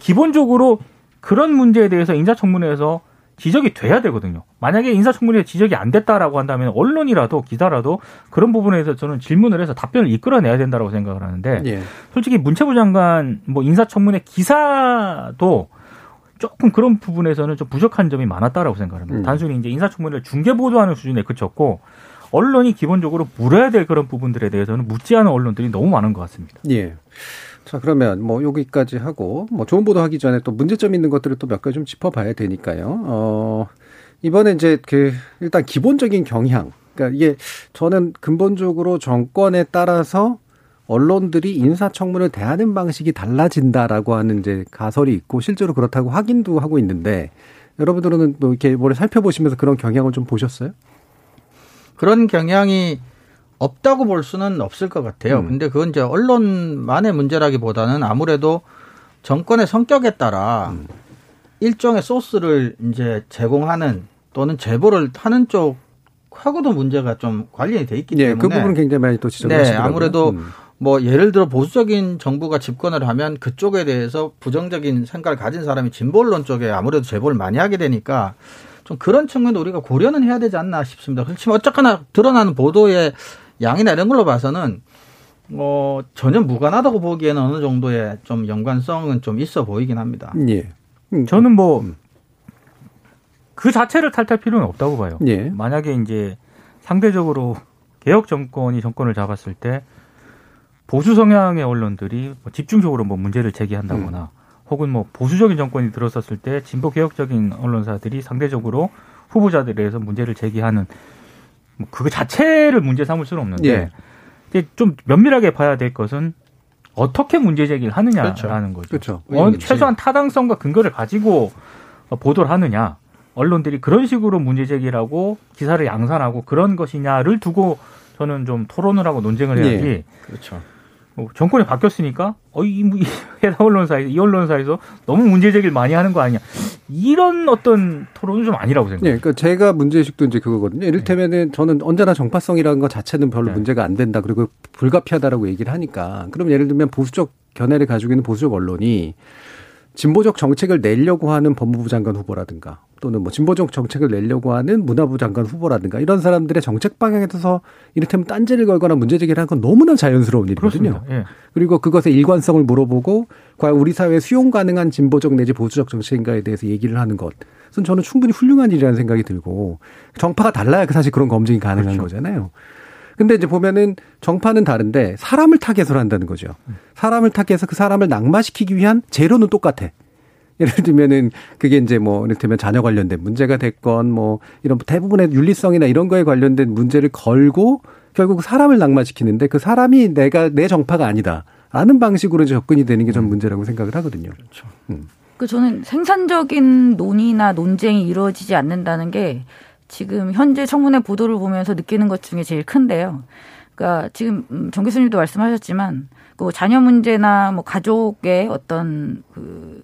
Speaker 3: 기본적으로 그런 문제에 대해서 인사청문회에서 지적이 돼야 되거든요. 만약에 인사청문회에 지적이 안 됐다라고 한다면 언론이라도 기자라도 그런 부분에 대해서 저는 질문을 해서 답변을 이끌어내야 된다고 생각을 하는데
Speaker 1: 예.
Speaker 3: 솔직히 문체부 장관 뭐 인사청문회 기사도 조금 그런 부분에서는 좀 부족한 점이 많았다라고 생각합니다.
Speaker 1: 음.
Speaker 3: 단순히 이제 인사청문회를 중계 보도하는 수준에 그쳤고 언론이 기본적으로 물어야 될 그런 부분들에 대해서는 묻지 않은 언론들이 너무 많은 것 같습니다.
Speaker 1: 예. 자, 그러면 뭐 여기까지 하고 뭐 좋은 보도 하기 전에 또 문제점 있는 것들을 또 몇 가지 좀 짚어봐야 되니까요. 어, 이번에 이제 그 일단 기본적인 경향. 그러니까 이게 저는 근본적으로 정권에 따라서 언론들이 인사청문을 대하는 방식이 달라진다라고 하는 이제 가설이 있고 실제로 그렇다고 확인도 하고 있는데 여러분들은 뭐 이렇게 뭘 살펴보시면서 그런 경향을 좀 보셨어요?
Speaker 4: 그런 경향이 없다고 볼 수는 없을 것 같아요.
Speaker 1: 음.
Speaker 4: 근데 그건 이제 언론만의 문제라기보다는 아무래도 정권의 성격에 따라
Speaker 1: 음.
Speaker 4: 일종의 소스를 이제 제공하는 또는 제보를 하는 쪽 하고도 문제가 좀 관련이 돼 있기
Speaker 1: 예,
Speaker 4: 때문에
Speaker 1: 그 부분은 굉장히 많이 또 지적을
Speaker 4: 네,
Speaker 1: 하시더라고요.
Speaker 4: 아무래도
Speaker 1: 음.
Speaker 4: 뭐 예를 들어 보수적인 정부가 집권을 하면 그쪽에 대해서 부정적인 생각을 가진 사람이 진보 언론 쪽에 아무래도 제보를 많이 하게 되니까 좀 그런 측면도 우리가 고려는 해야 되지 않나 싶습니다. 그렇지만 어쨌거나 드러나는 보도의 양이나 이런 걸로 봐서는 어 전혀 무관하다고 보기에는 어느 정도의 좀 연관성은 좀 있어 보이긴 합니다.
Speaker 1: 예. 음,
Speaker 3: 저는 뭐그
Speaker 1: 음.
Speaker 3: 자체를 탓할 필요는 없다고 봐요.
Speaker 1: 예.
Speaker 3: 만약에 이제 상대적으로 개혁 정권이 정권을 잡았을 때 보수 성향의 언론들이 뭐 집중적으로 뭐 문제를 제기한다거나 혹은 뭐 보수적인 정권이 들어섰을 때 진보 개혁적인 언론사들이 상대적으로 후보자들에 대해서 문제를 제기하는 뭐 그거 자체를 문제 삼을 수는 없는데
Speaker 1: 예.
Speaker 3: 좀 면밀하게 봐야 될 것은 어떻게 문제 제기를 하느냐라는 거죠.
Speaker 1: 그렇죠.
Speaker 3: 어, 최소한 타당성과 근거를 가지고 보도를 하느냐. 언론들이 그런 식으로 문제 제기라고 기사를 양산하고 그런 것이냐를 두고 저는 좀 토론을 하고 논쟁을 해야지.
Speaker 1: 예.
Speaker 4: 그렇죠.
Speaker 3: 뭐 정권이 바뀌었으니까 어, 이, 이 해당 언론사에서 이 언론사에서 너무 문제 제기를 많이 하는 거 아니냐. 이런 어떤 토론은 좀 아니라고
Speaker 1: 예,
Speaker 3: 생각해요.
Speaker 1: 그러니까 제가 문제의식도 이제 그거거든요. 이를테면은 저는 언제나 정파성이라는 것 자체는 별로
Speaker 3: 네.
Speaker 1: 문제가 안 된다. 그리고 불가피하다라고 얘기를 하니까. 그럼 예를 들면 보수적 견해를 가지고 있는 보수적 언론이 진보적 정책을 내려고 하는 법무부 장관 후보라든가 또는 뭐 진보적 정책을 내려고 하는 문화부 장관 후보라든가 이런 사람들의 정책 방향에 대해서 이를테면 딴지를 걸거나 문제 제기를 하는 건 너무나 자연스러운 일이거든요.
Speaker 3: 예.
Speaker 1: 그리고 그것의 일관성을 물어보고 과연 우리 사회에 수용 가능한 진보적 내지 보수적 정책인가에 대해서 얘기를 하는 것은 저는 충분히 훌륭한 일이라는 생각이 들고 정파가 달라야 그 사실 그런 검증이 가능한
Speaker 3: 그렇죠.
Speaker 1: 거잖아요. 근데 이제 보면은 정파는 다른데 사람을 타겟으로 한다는 거죠. 사람을 타겟해서 그 사람을 낙마시키기 위한 재료는 똑같아. 예를 들면은 그게 이제 뭐 이를테면 자녀 관련된 문제가 됐건 뭐 이런 대부분의 윤리성이나 이런 거에 관련된 문제를 걸고 결국 사람을 낙마시키는데 그 사람이 내가 내 정파가 아니다. 라는 방식으로 이제 접근이 되는 게 전 문제라고 생각을 하거든요. 그렇죠. 음.
Speaker 5: 그 저는 생산적인 논의나 논쟁이 이루어지지 않는다는 게 지금 현재 청문회 보도를 보면서 느끼는 것 중에 제일 큰데요. 그러니까 지금 음, 정 교수님도 말씀하셨지만 그 자녀 문제나 뭐 가족의 어떤 그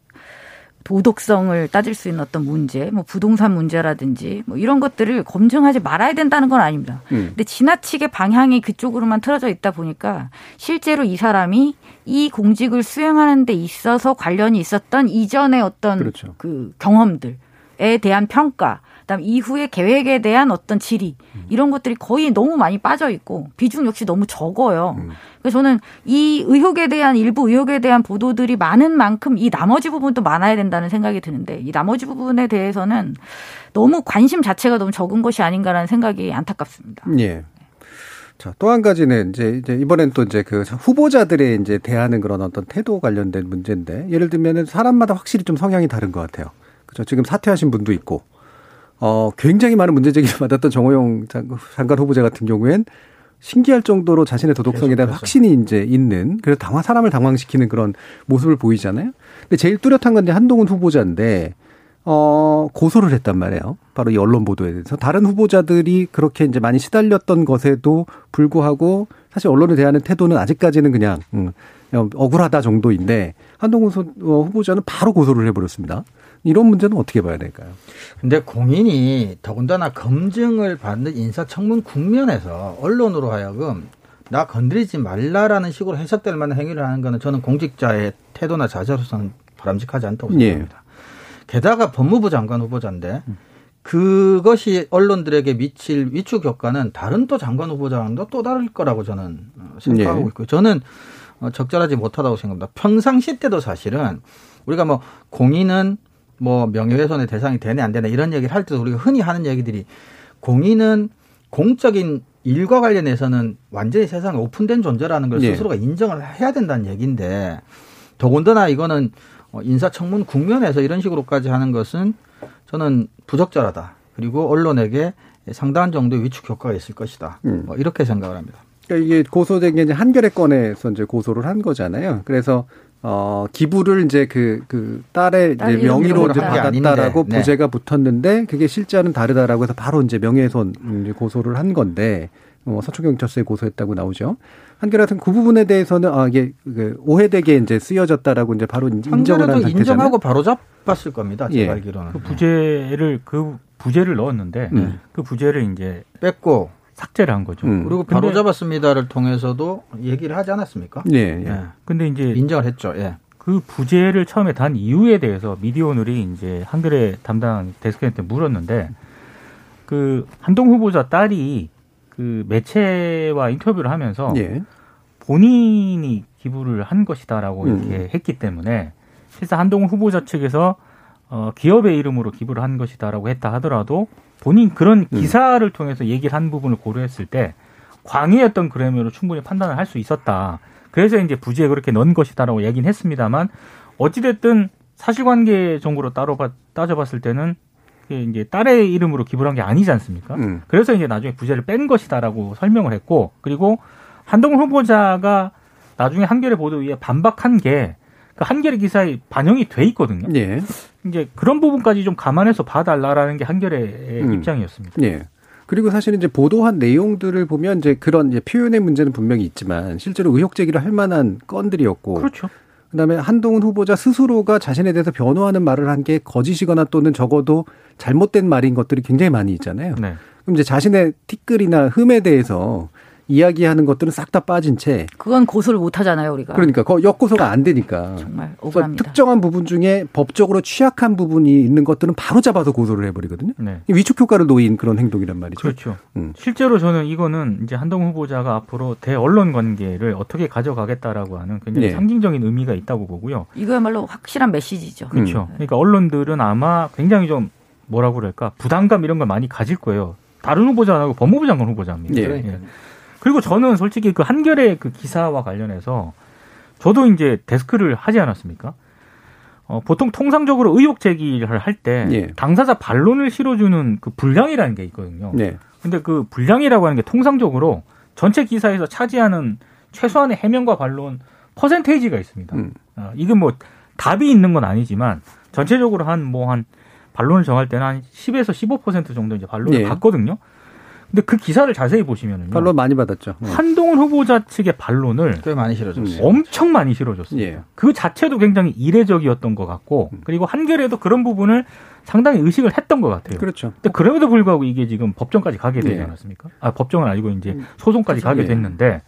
Speaker 5: 도덕성을 따질 수 있는 어떤 문제, 뭐 부동산 문제라든지 뭐 이런 것들을 검증하지 말아야 된다는 건 아닙니다. 음. 근데 지나치게 방향이 그쪽으로만 틀어져 있다 보니까 실제로 이 사람이 이 공직을 수행하는 데 있어서 관련이 있었던 이전의 어떤 그렇죠. 그 경험들에 대한 평가 그다음 이후의 계획에 대한 어떤 질의 이런 것들이 거의 너무 많이 빠져 있고 비중 역시 너무 적어요. 음. 그래서 저는 이 의혹에 대한 일부 의혹에 대한 보도들이 많은 만큼 이 나머지 부분도 많아야 된다는 생각이 드는데 이 나머지 부분에 대해서는 너무 관심 자체가 너무 적은 것이 아닌가라는 생각이 안타깝습니다.
Speaker 1: 예. 자, 또 한 가지는 이제, 이제 이번엔 또 이제 그 후보자들의 이제 대하는 그런 어떤 태도 관련된 문제인데 예를 들면은 사람마다 확실히 좀 성향이 다른 것 같아요. 그죠. 지금 사퇴하신 분도 있고 어, 굉장히 많은 문제 제기를 받았던 정호영 장관 후보자 같은 경우엔 신기할 정도로 자신의 도덕성에 대한 확신이 이제 있는 그래서 당황 사람을 당황시키는 그런 모습을 보이잖아요. 근데 제일 뚜렷한 건 이제 한동훈 후보자인데 어 고소를 했단 말이에요. 바로 이 언론 보도에 대해서 다른 후보자들이 그렇게 이제 많이 시달렸던 것에도 불구하고 사실 언론에 대한 태도는 아직까지는 그냥 음, 억울하다 정도인데 한동훈 어, 후보자는 바로 고소를 해버렸습니다. 이런 문제는 어떻게 봐야 될까요?
Speaker 4: 근데 공인이 더군다나 검증을 받는 인사청문 국면에서 언론으로 하여금 나 건드리지 말라라는 식으로 해석될 만한 행위를 하는 거는 저는 공직자의 태도나 자세로서는 바람직하지 않다고 예. 생각합니다. 예. 게다가 법무부 장관 후보자인데 그것이 언론들에게 미칠 위축 효과는 다른 또 장관 후보자랑도 또 다를 거라고 저는 어, 생각하고 예. 있고 저는 어, 적절하지 못하다고 생각합니다. 평상시 때도 사실은 우리가 뭐 공인은 뭐 명예훼손의 대상이 되네 안 되네 이런 얘기를 할 때도 우리가 흔히 하는 얘기들이 공인은 공적인 일과 관련해서는 완전히 세상에 오픈된 존재라는 걸 네. 스스로가 인정을 해야 된다는 얘기인데 더군다나 이거는 어, 인사청문 국면에서 이런 식으로까지 하는 것은 저는 부적절하다. 그리고 언론에게 상당한 정도의 위축 효과가 있을 것이다. 음. 뭐 이렇게 생각을 합니다.
Speaker 1: 그러니까 이게 고소된 게 이제 한겨레 건에서 이제 고소를 한 거잖아요. 그래서 어, 기부를 이제 그, 그, 딸의 이제 명의로 이제 받았다라고 네. 부재가 붙었는데 그게 실제와는 다르다라고 해서 바로 이제 명예훼손 이제 고소를 한 건데, 어, 서초경찰서에 고소했다고 나오죠. 한겨레 같은 그 부분에 대해서는 아, 이게 그 오해되게 이제 쓰여졌다라고 이제 바로 인정을 한 상태잖아요.
Speaker 4: 인정하고 바로 잡았을 겁니다. 제가 예. 알기로는.
Speaker 3: 그 부재를, 그 부재를 넣었는데 음. 그 부재를 이제
Speaker 4: 뺐고
Speaker 3: 삭제를 한 거죠.
Speaker 4: 음. 그리고 바로 잡았습니다를 통해서도 얘기를 하지 않았습니까?
Speaker 1: 네. 예. 예.
Speaker 3: 근데 이제
Speaker 4: 인정을 했죠. 예.
Speaker 3: 그 부재를 처음에 단 이유에 대해서 미디어오늘이 이제 한글의 담당 데스크한테 물었는데 그 한동 후보자 딸이 그 매체와 인터뷰를 하면서 예. 본인이 기부를 한 것이다라고 음. 이렇게 했기 때문에 실제 한동 후보자 측에서 어 기업의 이름으로 기부를 한 것이다라고 했다 하더라도 본인 그런 음. 기사를 음. 통해서 얘기를 한 부분을 고려했을 때 광의였던 그램으로 충분히 판단을 할 수 있었다. 그래서 이제 부지에 그렇게 넣은 것이다라고 얘기는 했습니다만 어찌됐든 사실관계 정보로 따로 따져봤을 때는 이제 딸의 이름으로 기부를 한게 아니지 않습니까? 음. 그래서 이제 나중에 부재를 뺀 것이다라고 설명을 했고 그리고 한동훈 후보자가 나중에 한겨레 보도위에 반박한 게 그 한겨레 기사에 반영이 돼 있거든요. 예. 이제 그런 부분까지 좀 감안해서 봐달라라는 게 한겨레의 음. 입장이었습니다.
Speaker 1: 예. 그리고 사실 이제 보도한 내용들을 보면 이제 그런 이제 표현의 문제는 분명히 있지만 실제로 의혹 제기를 할 만한 건들이었고.
Speaker 3: 그렇죠.
Speaker 1: 그다음에 한동훈 후보자 스스로가 자신에 대해서 변호하는 말을 한 게 거짓이거나 또는 적어도 잘못된 말인 것들이 굉장히 많이 있잖아요. 네. 그럼 이제 자신의 티끌이나 흠에 대해서 이야기하는 것들은 싹 다 빠진 채
Speaker 5: 그건 고소를 못 하잖아요, 우리가.
Speaker 1: 그러니까 그 역고소가 안 되니까.
Speaker 5: 정말 억울합니다.
Speaker 1: 특정한 부분 중에 법적으로 취약한 부분이 있는 것들은 바로 잡아서 고소를 해 버리거든요. 네. 위축 효과를 놓인 그런 행동이란 말이죠.
Speaker 3: 그렇죠. 음. 실제로 저는 이거는 이제 한동훈 후보자가 앞으로 대언론 관계를 어떻게 가져가겠다라고 하는 굉장히 네. 상징적인 의미가 있다고 보고요.
Speaker 5: 이거야말로 확실한 메시지죠.
Speaker 3: 그렇죠. 음. 그러니까 언론들은 아마 굉장히 좀 뭐라고 그럴까 부담감 이런 걸 많이 가질 거예요. 다른 후보자 하고 법무부 장관 후보자입니다. 네. 예. 그리고 저는 솔직히 그 한결의 그 기사와 관련해서 저도 이제 데스크를 하지 않았습니까? 어, 보통 통상적으로 의혹 제기를 할때
Speaker 1: 예.
Speaker 3: 당사자 반론을 실어주는 그 분량이라는 게 있거든요.
Speaker 1: 네.
Speaker 3: 근데 그 분량이라고 하는 게 통상적으로 전체 기사에서 차지하는 최소한의 해명과 반론 퍼센테이지가 있습니다.
Speaker 1: 음.
Speaker 3: 어, 이게 뭐 답이 있는 건 아니지만 전체적으로 한뭐 한 반론을 정할 때는 한 10에서 15% 정도 이제 반론을
Speaker 1: 예.
Speaker 3: 받거든요. 근데 그 기사를 자세히 보시면은요.
Speaker 1: 반론 많이 받았죠. 네.
Speaker 3: 한동훈 후보자 측의 반론을
Speaker 4: 꽤 많이 실어줬어요.
Speaker 3: 엄청 많이 실어줬습니다.
Speaker 1: 예.
Speaker 3: 그 자체도 굉장히 이례적이었던 것 같고
Speaker 1: 음.
Speaker 3: 그리고 한결에도 그런 부분을 상당히 의식을 했던 것 같아요.
Speaker 1: 그렇죠.
Speaker 3: 근데 그럼에도 불구하고 이게 지금 법정까지 가게 되지
Speaker 1: 예.
Speaker 3: 않았습니까? 아 법정은 아니고 이제 소송까지 가게
Speaker 1: 예.
Speaker 3: 됐는데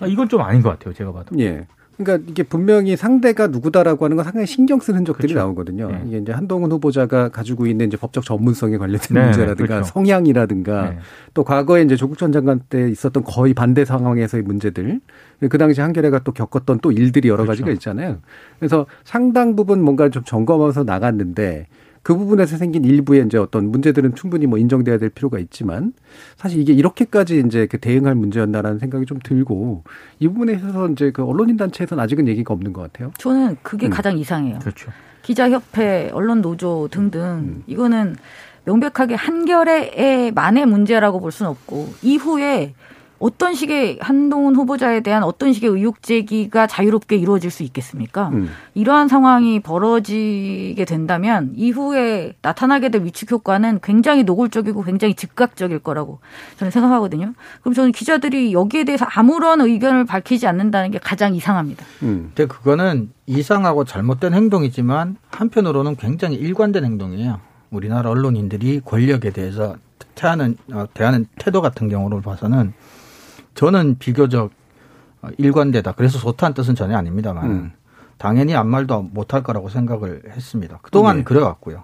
Speaker 3: 아, 이건 좀 아닌 것 같아요. 제가 봐도.
Speaker 1: 예. 그러니까 이게 분명히 상대가 누구다라고 하는 건 상당히 신경 쓰는 흔적들이
Speaker 3: 그렇죠.
Speaker 1: 나오거든요.
Speaker 3: 네.
Speaker 1: 이게 이제 한동훈 후보자가 가지고 있는 이제 법적 전문성에 관련된
Speaker 3: 네,
Speaker 1: 문제라든가
Speaker 3: 그렇죠.
Speaker 1: 성향이라든가
Speaker 3: 네.
Speaker 1: 또 과거에 이제 조국 전 장관 때 있었던 거의 반대 상황에서의 문제들 그 당시 한겨레가 또 겪었던 또 일들이 여러
Speaker 3: 그렇죠.
Speaker 1: 가지가 있잖아요. 그래서 상당 부분 뭔가 좀 점검하면서 나갔는데 그 부분에서 생긴 일부의 이제 어떤 문제들은 충분히 뭐 인정돼야 될 필요가 있지만 사실 이게 이렇게까지 이제 그 대응할 문제였나라는 생각이 좀 들고 이 부분에 있어서 이제 그 언론인 단체에서는 아직은 얘기가 없는 것 같아요.
Speaker 5: 저는 그게
Speaker 1: 음.
Speaker 5: 가장 이상해요.
Speaker 3: 그렇죠.
Speaker 5: 기자협회, 언론 노조 등등
Speaker 1: 음.
Speaker 5: 이거는 명백하게 한결의 만의 문제라고 볼 수는 없고 이후에 어떤 식의 한동훈 후보자에 대한 어떤 식의 의혹 제기가 자유롭게 이루어질 수 있겠습니까?
Speaker 1: 음.
Speaker 5: 이러한 상황이 벌어지게 된다면 이후에 나타나게 될 위축 효과는 굉장히 노골적이고 굉장히 즉각적일 거라고 저는 생각하거든요. 그럼 저는 기자들이 여기에 대해서 아무런 의견을 밝히지 않는다는 게 가장 이상합니다.
Speaker 1: 음.
Speaker 4: 근데 그거는 이상하고 잘못된 행동이지만 한편으로는 굉장히 일관된 행동이에요. 우리나라 언론인들이 권력에 대해서 태하는 어, 대하는 태도 같은 경우를 봐서는 저는 비교적 어, 일관되다. 그래서 좋다는 뜻은 전혀 아닙니다만
Speaker 1: 음.
Speaker 4: 당연히 아무 말도 못할 거라고 생각을 했습니다. 그동안
Speaker 1: 네.
Speaker 4: 그래왔고요.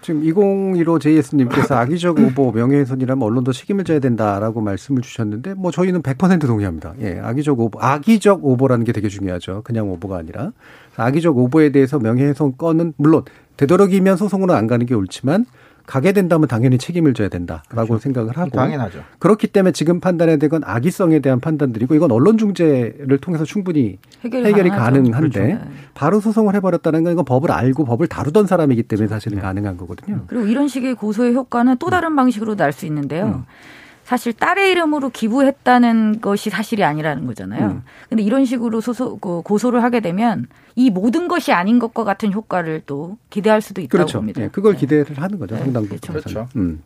Speaker 1: 지금 2015 JS님께서 악의적 오보 명예훼손이라면 언론도 책임을 져야 된다라고 말씀을 주셨는데 뭐 저희는 100% 동의합니다. 예, 악의적 오보, 악의적 오보라는 게 되게 중요하죠. 그냥 오보가 아니라 악의적 오보에 대해서 명예훼손 건은 물론 되도록이면 소송으로 안 가는 게 옳지만 가게 된다면 당연히 책임을 져야 된다라고 생각을 하고
Speaker 4: 당연하죠.
Speaker 1: 그렇기 때문에 지금 판단해야 될건 악의성에 대한 판단들이고 이건 언론 중재를 통해서 충분히
Speaker 5: 해결이,
Speaker 1: 해결이. 가능한데
Speaker 5: 그렇죠. 네.
Speaker 1: 바로 소송을 해버렸다는 건 이건 법을 알고 법을 다루던 사람이기 때문에 사실은 가능한 거거든요.
Speaker 5: 그리고 이런 식의 고소의 효과는 또 다른 방식으로 날 수 있는데요.
Speaker 1: 음.
Speaker 5: 사실 딸의 이름으로 기부했다는 것이 사실이 아니라는 거잖아요.
Speaker 1: 음.
Speaker 5: 근데 이런 식으로 소소, 그 고소를 하게 되면 이 모든 것이 아닌 것과 같은 효과를 또 기대할 수도 있다고
Speaker 1: 그렇죠.
Speaker 5: 봅니다.
Speaker 1: 예, 그걸
Speaker 5: 네.
Speaker 1: 기대를 하는 거죠.
Speaker 5: 네,
Speaker 1: 상당
Speaker 5: 그렇죠.
Speaker 1: 부분.
Speaker 4: 그렇죠.
Speaker 1: 음.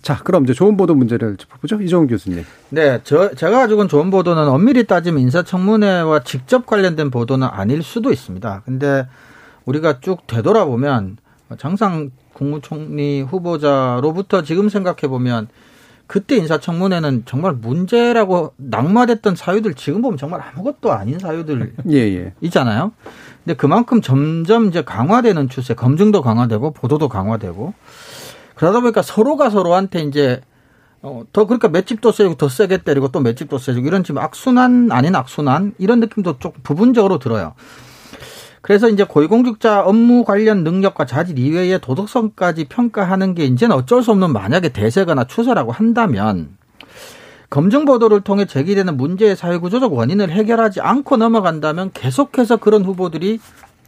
Speaker 1: 자, 그럼 이제 좋은 보도 문제를 짚어보죠. 이종훈 교수님.
Speaker 4: 네, 저, 제가 가지고 온 좋은 보도는 엄밀히 따지면 인사청문회와 직접 관련된 보도는 아닐 수도 있습니다. 근데 우리가 쭉 되돌아보면 장상 국무총리 후보자로부터 지금 생각해보면 그때 인사청문회는 정말 문제라고 낙마됐던 사유들 지금 보면 정말 아무것도 아닌 사유들
Speaker 1: 예, 예.
Speaker 4: 있잖아요. 근데 그만큼 점점 이제 강화되는 추세, 검증도 강화되고 보도도 강화되고 그러다 보니까 서로가 서로한테 이제 어, 더 그러니까 맷집도 세고 더 세게 때리고 또 맷집도 세고 이런 지금 악순환 아닌 악순환 이런 느낌도 좀 부분적으로 들어요. 그래서 이제 고위공직자 업무 관련 능력과 자질 이외의 도덕성까지 평가하는 게 이제는 어쩔 수 없는 만약에 대세거나 추세라고 한다면 검증 보도를 통해 제기되는 문제의 사회구조적 원인을 해결하지 않고 넘어간다면 계속해서 그런 후보들이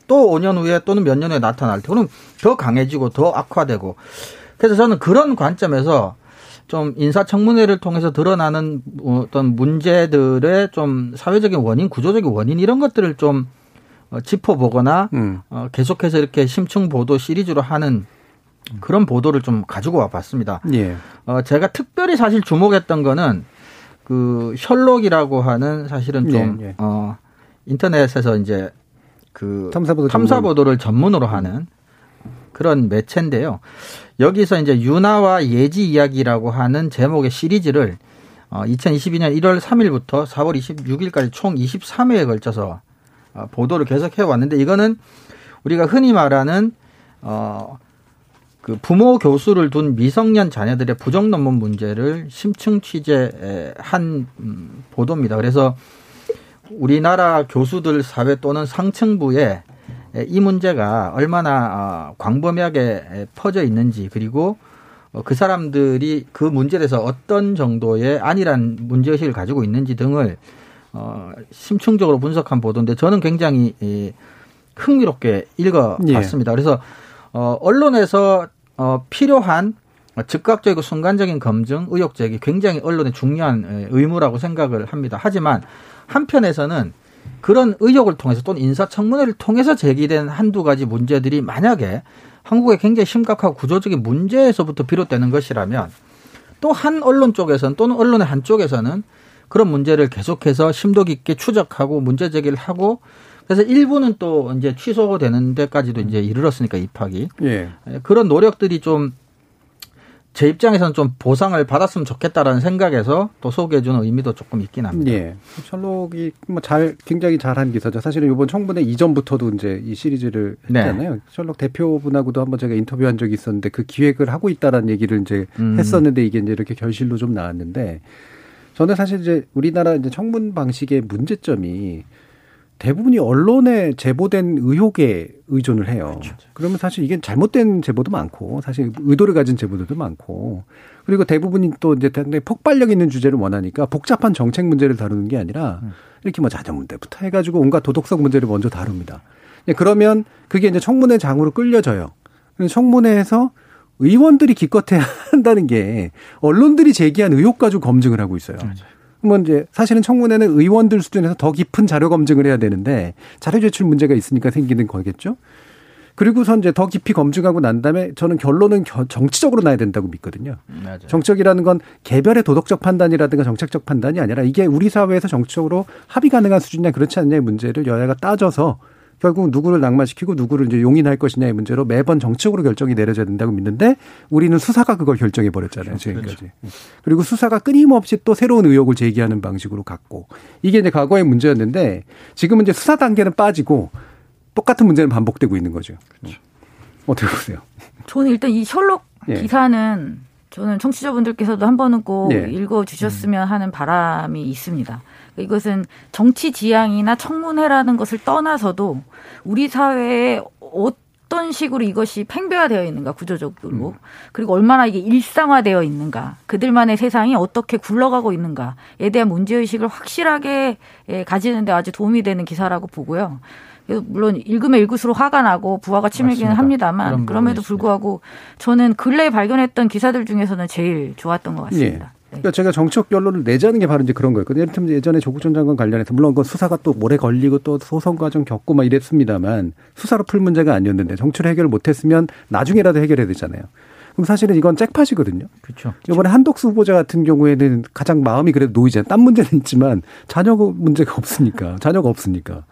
Speaker 4: 또 5년 후에 또는 몇 년 후에 나타날 테 그럼 더 강해지고 더 악화되고. 그래서 저는 그런 관점에서 좀 인사청문회를 통해서 드러나는 어떤 문제들의 좀 사회적인 원인, 구조적인 원인 이런 것들을 좀 어, 짚어보거나
Speaker 1: 음.
Speaker 4: 어, 계속해서 이렇게 심층 보도 시리즈로 하는 그런 보도를 좀 가지고 와봤습니다.
Speaker 1: 예.
Speaker 4: 어, 제가 특별히 사실 주목했던 거는 그 셜록이라고 하는 사실은 좀
Speaker 1: 예, 예.
Speaker 4: 어, 인터넷에서 이제 그
Speaker 1: 탐사보도
Speaker 4: 탐사. 보도를 전문으로 하는 그런 매체인데요. 여기서 이제 윤화와 예지 이야기라고 하는 제목의 시리즈를 어, 2022년 1월 3일부터 4월 26일까지 총 23회에 걸쳐서 어, 보도를 계속해 왔는데 이거는 우리가 흔히 말하는 어, 그 부모 교수를 둔 미성년 자녀들의 부정 논문 문제를 심층 취재한 음, 보도입니다. 그래서 우리나라 교수들 사회 또는 상층부에 이 문제가 얼마나 어, 광범위하게 퍼져 있는지 그리고 어, 그 사람들이 그 문제에 대해서 어떤 정도의 안일한 문제의식을 가지고 있는지 등을 어, 심층적으로 분석한 보도인데 저는 굉장히 이, 흥미롭게 읽어봤습니다. 예. 그래서 어, 언론에서 어, 필요한 즉각적이고 순간적인 검증, 의혹 제기 굉장히 언론의 중요한 의무라고 생각을 합니다. 하지만 한편에서는 그런 의혹을 통해서 또는 인사청문회를 통해서 제기된 한두 가지 문제들이 만약에 한국의 굉장히 심각하고 구조적인 문제에서부터 비롯되는 것이라면 또 한 언론 쪽에서는 또는 언론의 한쪽에서는 그런 문제를 계속해서 심도 깊게 추적하고 문제 제기를 하고 그래서 일부는 또 이제 취소되는 데까지도 이제 이르렀으니까 입학이 예. 그런 노력들이 좀 제 입장에서는 좀 보상을 받았으면 좋겠다라는 생각에서 또 소개해주는 의미도 조금 있긴 합니다.
Speaker 1: 예. 셜록이 뭐 잘 굉장히 잘한 기사죠. 사실은 이번 청문회 이전부터도 이제 이 시리즈를 네. 했잖아요. 네. 셜록 대표분하고도 한번 제가 인터뷰한 적이 있었는데 그 기획을 하고 있다라는 얘기를 이제 음. 했었는데 이게 이제 이렇게 결실로 좀 나왔는데 저는 사실 이제 우리나라 이제 청문 방식의 문제점이 대부분이 언론에 제보된 의혹에 의존을 해요. 그렇죠. 그러면 사실 이게 잘못된 제보도 많고 사실 의도를 가진 제보들도 많고 그리고 대부분이 또 이제 상당히 폭발력 있는 주제를 원하니까 복잡한 정책 문제를 다루는 게 아니라 이렇게 뭐 자녀 문제부터 해가지고 온갖 도덕성 문제를 먼저 다룹니다. 그러면 그게 이제 청문회 장으로 끌려져요. 청문회에서 의원들이 기껏해야 한다는 게 언론들이 제기한 의혹 가지고 검증을 하고 있어요. 맞아요. 그러면 이제 사실은 청문회는 의원들 수준에서 더 깊은 자료 검증을 해야 되는데 자료 제출 문제가 있으니까 생기는 거겠죠. 그리고선 이제 더 깊이 검증하고 난 다음에 저는 결론은 정치적으로 나야 된다고 믿거든요. 맞아요. 정적이라는 건 개별의 도덕적 판단이라든가 정책적 판단이 아니라 이게 우리 사회에서 정치적으로 합의 가능한 수준이냐 그렇지 않냐의 문제를 여야가 따져서 결국 누구를 낙마시키고 누구를 이제 용인할 것이냐의 문제로 매번 정책으로 결정이 내려져야 된다고 믿는데 우리는 수사가 그걸 결정해 버렸잖아요 그렇죠. 지금까지. 그렇죠. 그리고 수사가 끊임없이 또 새로운 의혹을 제기하는 방식으로 갔고 이게 이제 과거의 문제였는데 지금은 이제 수사 단계는 빠지고 똑같은 문제는 반복되고 있는 거죠. 그렇죠. 어떻게 보세요?
Speaker 5: 저는 일단 이 셜록 예. 기사는 저는 청취자분들께서도 한 번은 꼭 예. 읽어 주셨으면 하는 바람이 있습니다. 이것은 정치 지향이나 청문회라는 것을 떠나서도 우리 사회에 어떤 식으로 이것이 팽배화되어 있는가 구조적으로 음. 그리고 얼마나 이게 일상화되어 있는가 그들만의 세상이 어떻게 굴러가고 있는가에 대한 문제의식을 확실하게 예, 가지는데 아주 도움이 되는 기사라고 보고요. 물론 읽으면 읽을수록 화가 나고 부하가 치밀기는 합니다만 그럼에도 불구하고 저는 근래에 발견했던 기사들 중에서는 제일 좋았던 것 같습니다.
Speaker 1: 예. 그러니까 제가 정치적 결론을 내자는 게 바로 이제 그런 거였거든요. 예를 들면 예전에 조국 전 장관 관련해서 물론 그 수사가 또 오래 걸리고 또 소송 과정 겪고 막 이랬습니다만 수사로 풀 문제가 아니었는데 정치를 해결 못했으면 나중에라도 해결해야 되잖아요. 그럼 사실은 이건 잭팟이거든요.
Speaker 3: 그렇죠.
Speaker 1: 이번에 한덕수 후보자 같은 경우에는 가장 마음이 그래도 놓이잖아요. 딴 문제는 있지만 자녀 문제가 없으니까 자녀가 없으니까.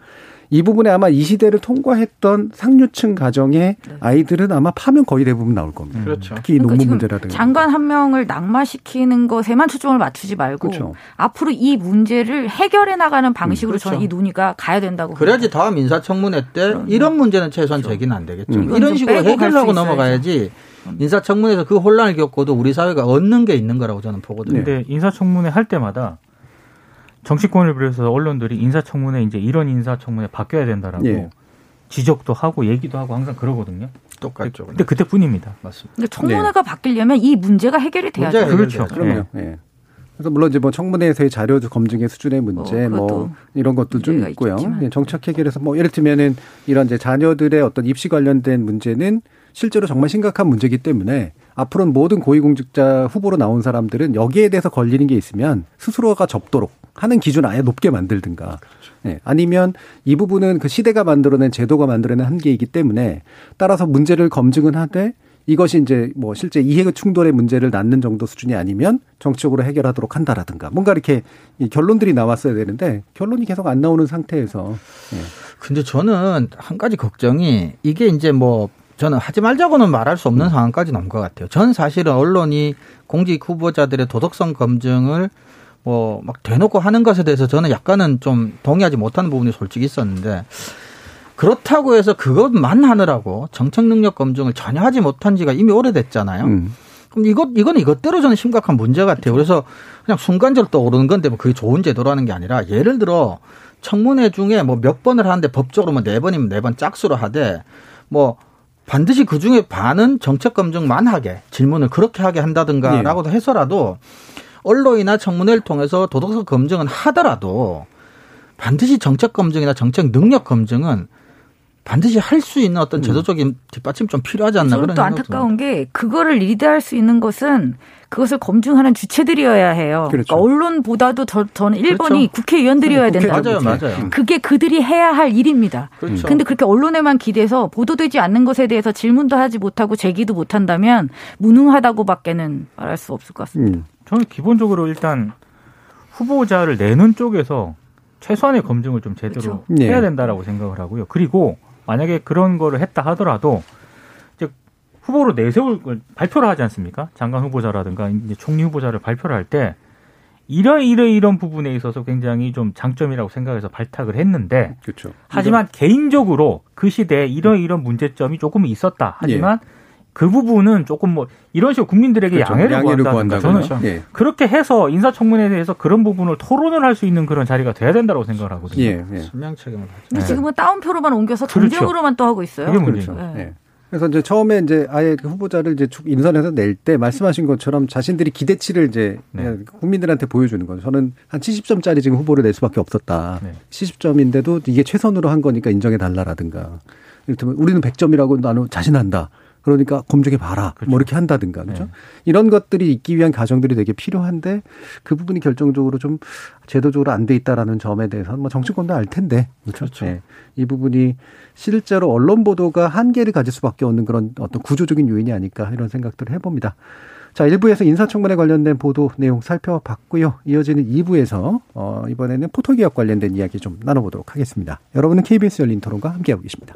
Speaker 1: 이 부분에 아마 이 시대를 통과했던 상류층 가정의 네. 아이들은 아마 파면 거의 대부분 나올 겁니다.
Speaker 4: 그렇죠.
Speaker 1: 특히 그러니까 논문 문제라든가.
Speaker 5: 장관 한 명을 낙마시키는 것에만 초점을 맞추지 말고 그렇죠. 앞으로 이 문제를 해결해 나가는 방식으로 음, 그렇죠. 저는 이 논의가 가야 된다고.
Speaker 4: 그래야지 다음 인사청문회 때 그럼요. 이런 문제는 최소한 그렇죠. 제기는 안 되겠죠. 음. 이런 식으로 해결하고 넘어가야지. 인사청문회에서 그 혼란을 겪고도 우리 사회가 얻는 게 있는 거라고 저는 보거든요.
Speaker 3: 근데 인사청문회 할 때마다 정치권을 비롯해서 언론들이 인사청문회 이제 이런 인사청문회 바뀌어야 된다라고 예. 지적도 하고 얘기도 하고 항상 그러거든요.
Speaker 4: 똑같죠.
Speaker 3: 근데 그때뿐입니다.
Speaker 4: 맞습니다.
Speaker 5: 근데 청문회가 네. 바뀌려면 이 문제가 해결이 돼야죠.
Speaker 3: 그렇죠.
Speaker 1: 그럼요. 네. 네. 그래서 물론 이제 뭐 청문회에서의 자료 검증의 수준의 문제 어, 뭐 이런 것도 좀 있고요. 네, 정책 해결에서 뭐 예를 들면은 이런 이제 자녀들의 어떤 입시 관련된 문제는 실제로 정말 심각한 문제이기 때문에 앞으로는 모든 고위공직자 후보로 나온 사람들은 여기에 대해서 걸리는 게 있으면 스스로가 접도록 하는 기준 아예 높게 만들든가. 그렇죠. 네. 아니면 이 부분은 그 시대가 만들어낸 제도가 만들어낸 한계이기 때문에 따라서 문제를 검증은 하되 이것이 이제 뭐 실제 이해 충돌의 문제를 낳는 정도 수준이 아니면 정치적으로 해결하도록 한다라든가 뭔가 이렇게 결론들이 나왔어야 되는데 결론이 계속 안 나오는 상태에서. 예.
Speaker 4: 근데 저는 한 가지 걱정이 이게 이제 뭐 저는 하지 말자고는 말할 수 없는 상황까지 넘은 것 같아요. 전 사실은 언론이 공직 후보자들의 도덕성 검증을 뭐 막 대놓고 하는 것에 대해서 저는 약간은 좀 동의하지 못하는 부분이 솔직히 있었는데 그렇다고 해서 그것만 하느라고 정책 능력 검증을 전혀 하지 못한 지가 이미 오래됐잖아요. 음. 그럼 이것 이건 이것대로 저는 심각한 문제 같아요. 그래서 그냥 순간적으로 떠오르는 건데 뭐 그게 좋은 제도라는 게 아니라 예를 들어 청문회 중에 뭐 몇 번을 하는데 법적으로 뭐 네 번이면 네 번 짝수로 하되 뭐 반드시 그 중에 반은 정책 검증만 하게 질문을 그렇게 하게 한다든가라고
Speaker 1: 예.
Speaker 4: 해서라도 언론이나 청문회를 통해서 도덕성 검증은 하더라도 반드시 정책 검증이나 정책 능력 검증은 반드시 할 수 있는 어떤 제도적인 뒷받침 좀 필요하지 않나 그런
Speaker 5: 또 안타까운 게 그거를 리드할 수 있는 것은 그것을 검증하는 주체들이어야 해요. 그
Speaker 1: 그렇죠.
Speaker 5: 러니까 언론보다도 저, 저는 1번이
Speaker 4: 그렇죠.
Speaker 5: 국회의원들이어야
Speaker 1: 국회-
Speaker 5: 된다고.
Speaker 4: 맞아요,
Speaker 1: 그렇죠.
Speaker 4: 맞아요.
Speaker 5: 그게 그들이 해야 할 일입니다.
Speaker 4: 그렇죠.
Speaker 5: 근데 그렇게 언론에만 기대서 보도되지 않는 것에 대해서 질문도 하지 못하고 제기도 못한다면 무능하다고밖에는 말할 수 없을 것 같습니다.
Speaker 1: 음.
Speaker 3: 저는 기본적으로 일단 후보자를 내는 쪽에서 최소한의 검증을 좀 제대로
Speaker 5: 그렇죠.
Speaker 3: 해야
Speaker 1: 예.
Speaker 3: 된다라고 생각을 하고요. 그리고 만약에 그런 거를 했다 하더라도 이제 후보로 내세울 걸 발표를 하지 않습니까? 장관 후보자라든가 이제 총리 후보자를 발표를 할 때 이런 이런 이런 부분에 있어서 굉장히 좀 장점이라고 생각해서 발탁을 했는데
Speaker 1: 그렇죠.
Speaker 3: 하지만 개인적으로 그 시대에 이런 이런 문제점이 조금 있었다. 하지만 그 부분은 조금 뭐 이런 식으로 국민들에게
Speaker 1: 그렇죠.
Speaker 3: 양해를,
Speaker 1: 양해를
Speaker 3: 구한다든가
Speaker 1: 구한다거나.
Speaker 3: 저는
Speaker 1: 예.
Speaker 3: 그렇게 해서 인사청문회에 대해서 그런 부분을 토론을 할 수 있는 그런 자리가 돼야 된다고 생각을 하거든요.
Speaker 1: 예. 예.
Speaker 4: 선명 책임을 가져.
Speaker 5: 근데
Speaker 3: 네.
Speaker 5: 지금은 따옴표로만 옮겨서
Speaker 3: 그렇죠.
Speaker 5: 정쟁으로만 또 하고 있어요.
Speaker 3: 그게 문제죠.
Speaker 1: 그렇죠.
Speaker 5: 네.
Speaker 1: 예. 그래서 이제 처음에 이제 아예 그 후보자를 이제 쭉 인선해서 낼 때 말씀하신 것처럼 자신들이 기대치를 이제
Speaker 3: 네.
Speaker 1: 국민들한테 보여주는 거죠. 저는 한 70점짜리 지금 후보를 낼 수밖에 없었다.
Speaker 3: 네.
Speaker 1: 70점인데도 이게 최선으로 한 거니까 인정해 달라라든가. 이를테면 우리는 100점이라고 나는 자신한다. 그러니까 검증해 봐라.
Speaker 3: 그렇죠.
Speaker 1: 뭐 이렇게 한다든가. 그죠?
Speaker 3: 네.
Speaker 1: 이런 것들이 있기 위한 과정들이 되게 필요한데 그 부분이 결정적으로 좀 제도적으로 안 돼 있다라는 점에 대해서는 뭐 정치권도 알 텐데. 그렇죠. 네. 이 부분이 실제로 언론 보도가 한계를 가질 수밖에 없는 그런 어떤 구조적인 요인이 아닐까 이런 생각들을 해 봅니다. 자, 1부에서 인사청문회 관련된 보도 내용 살펴봤고요. 이어지는 2부에서 어, 이번에는 포토기업 관련된 이야기 좀 나눠 보도록 하겠습니다. 여러분은 KBS 열린 토론과 함께하고 계십니다.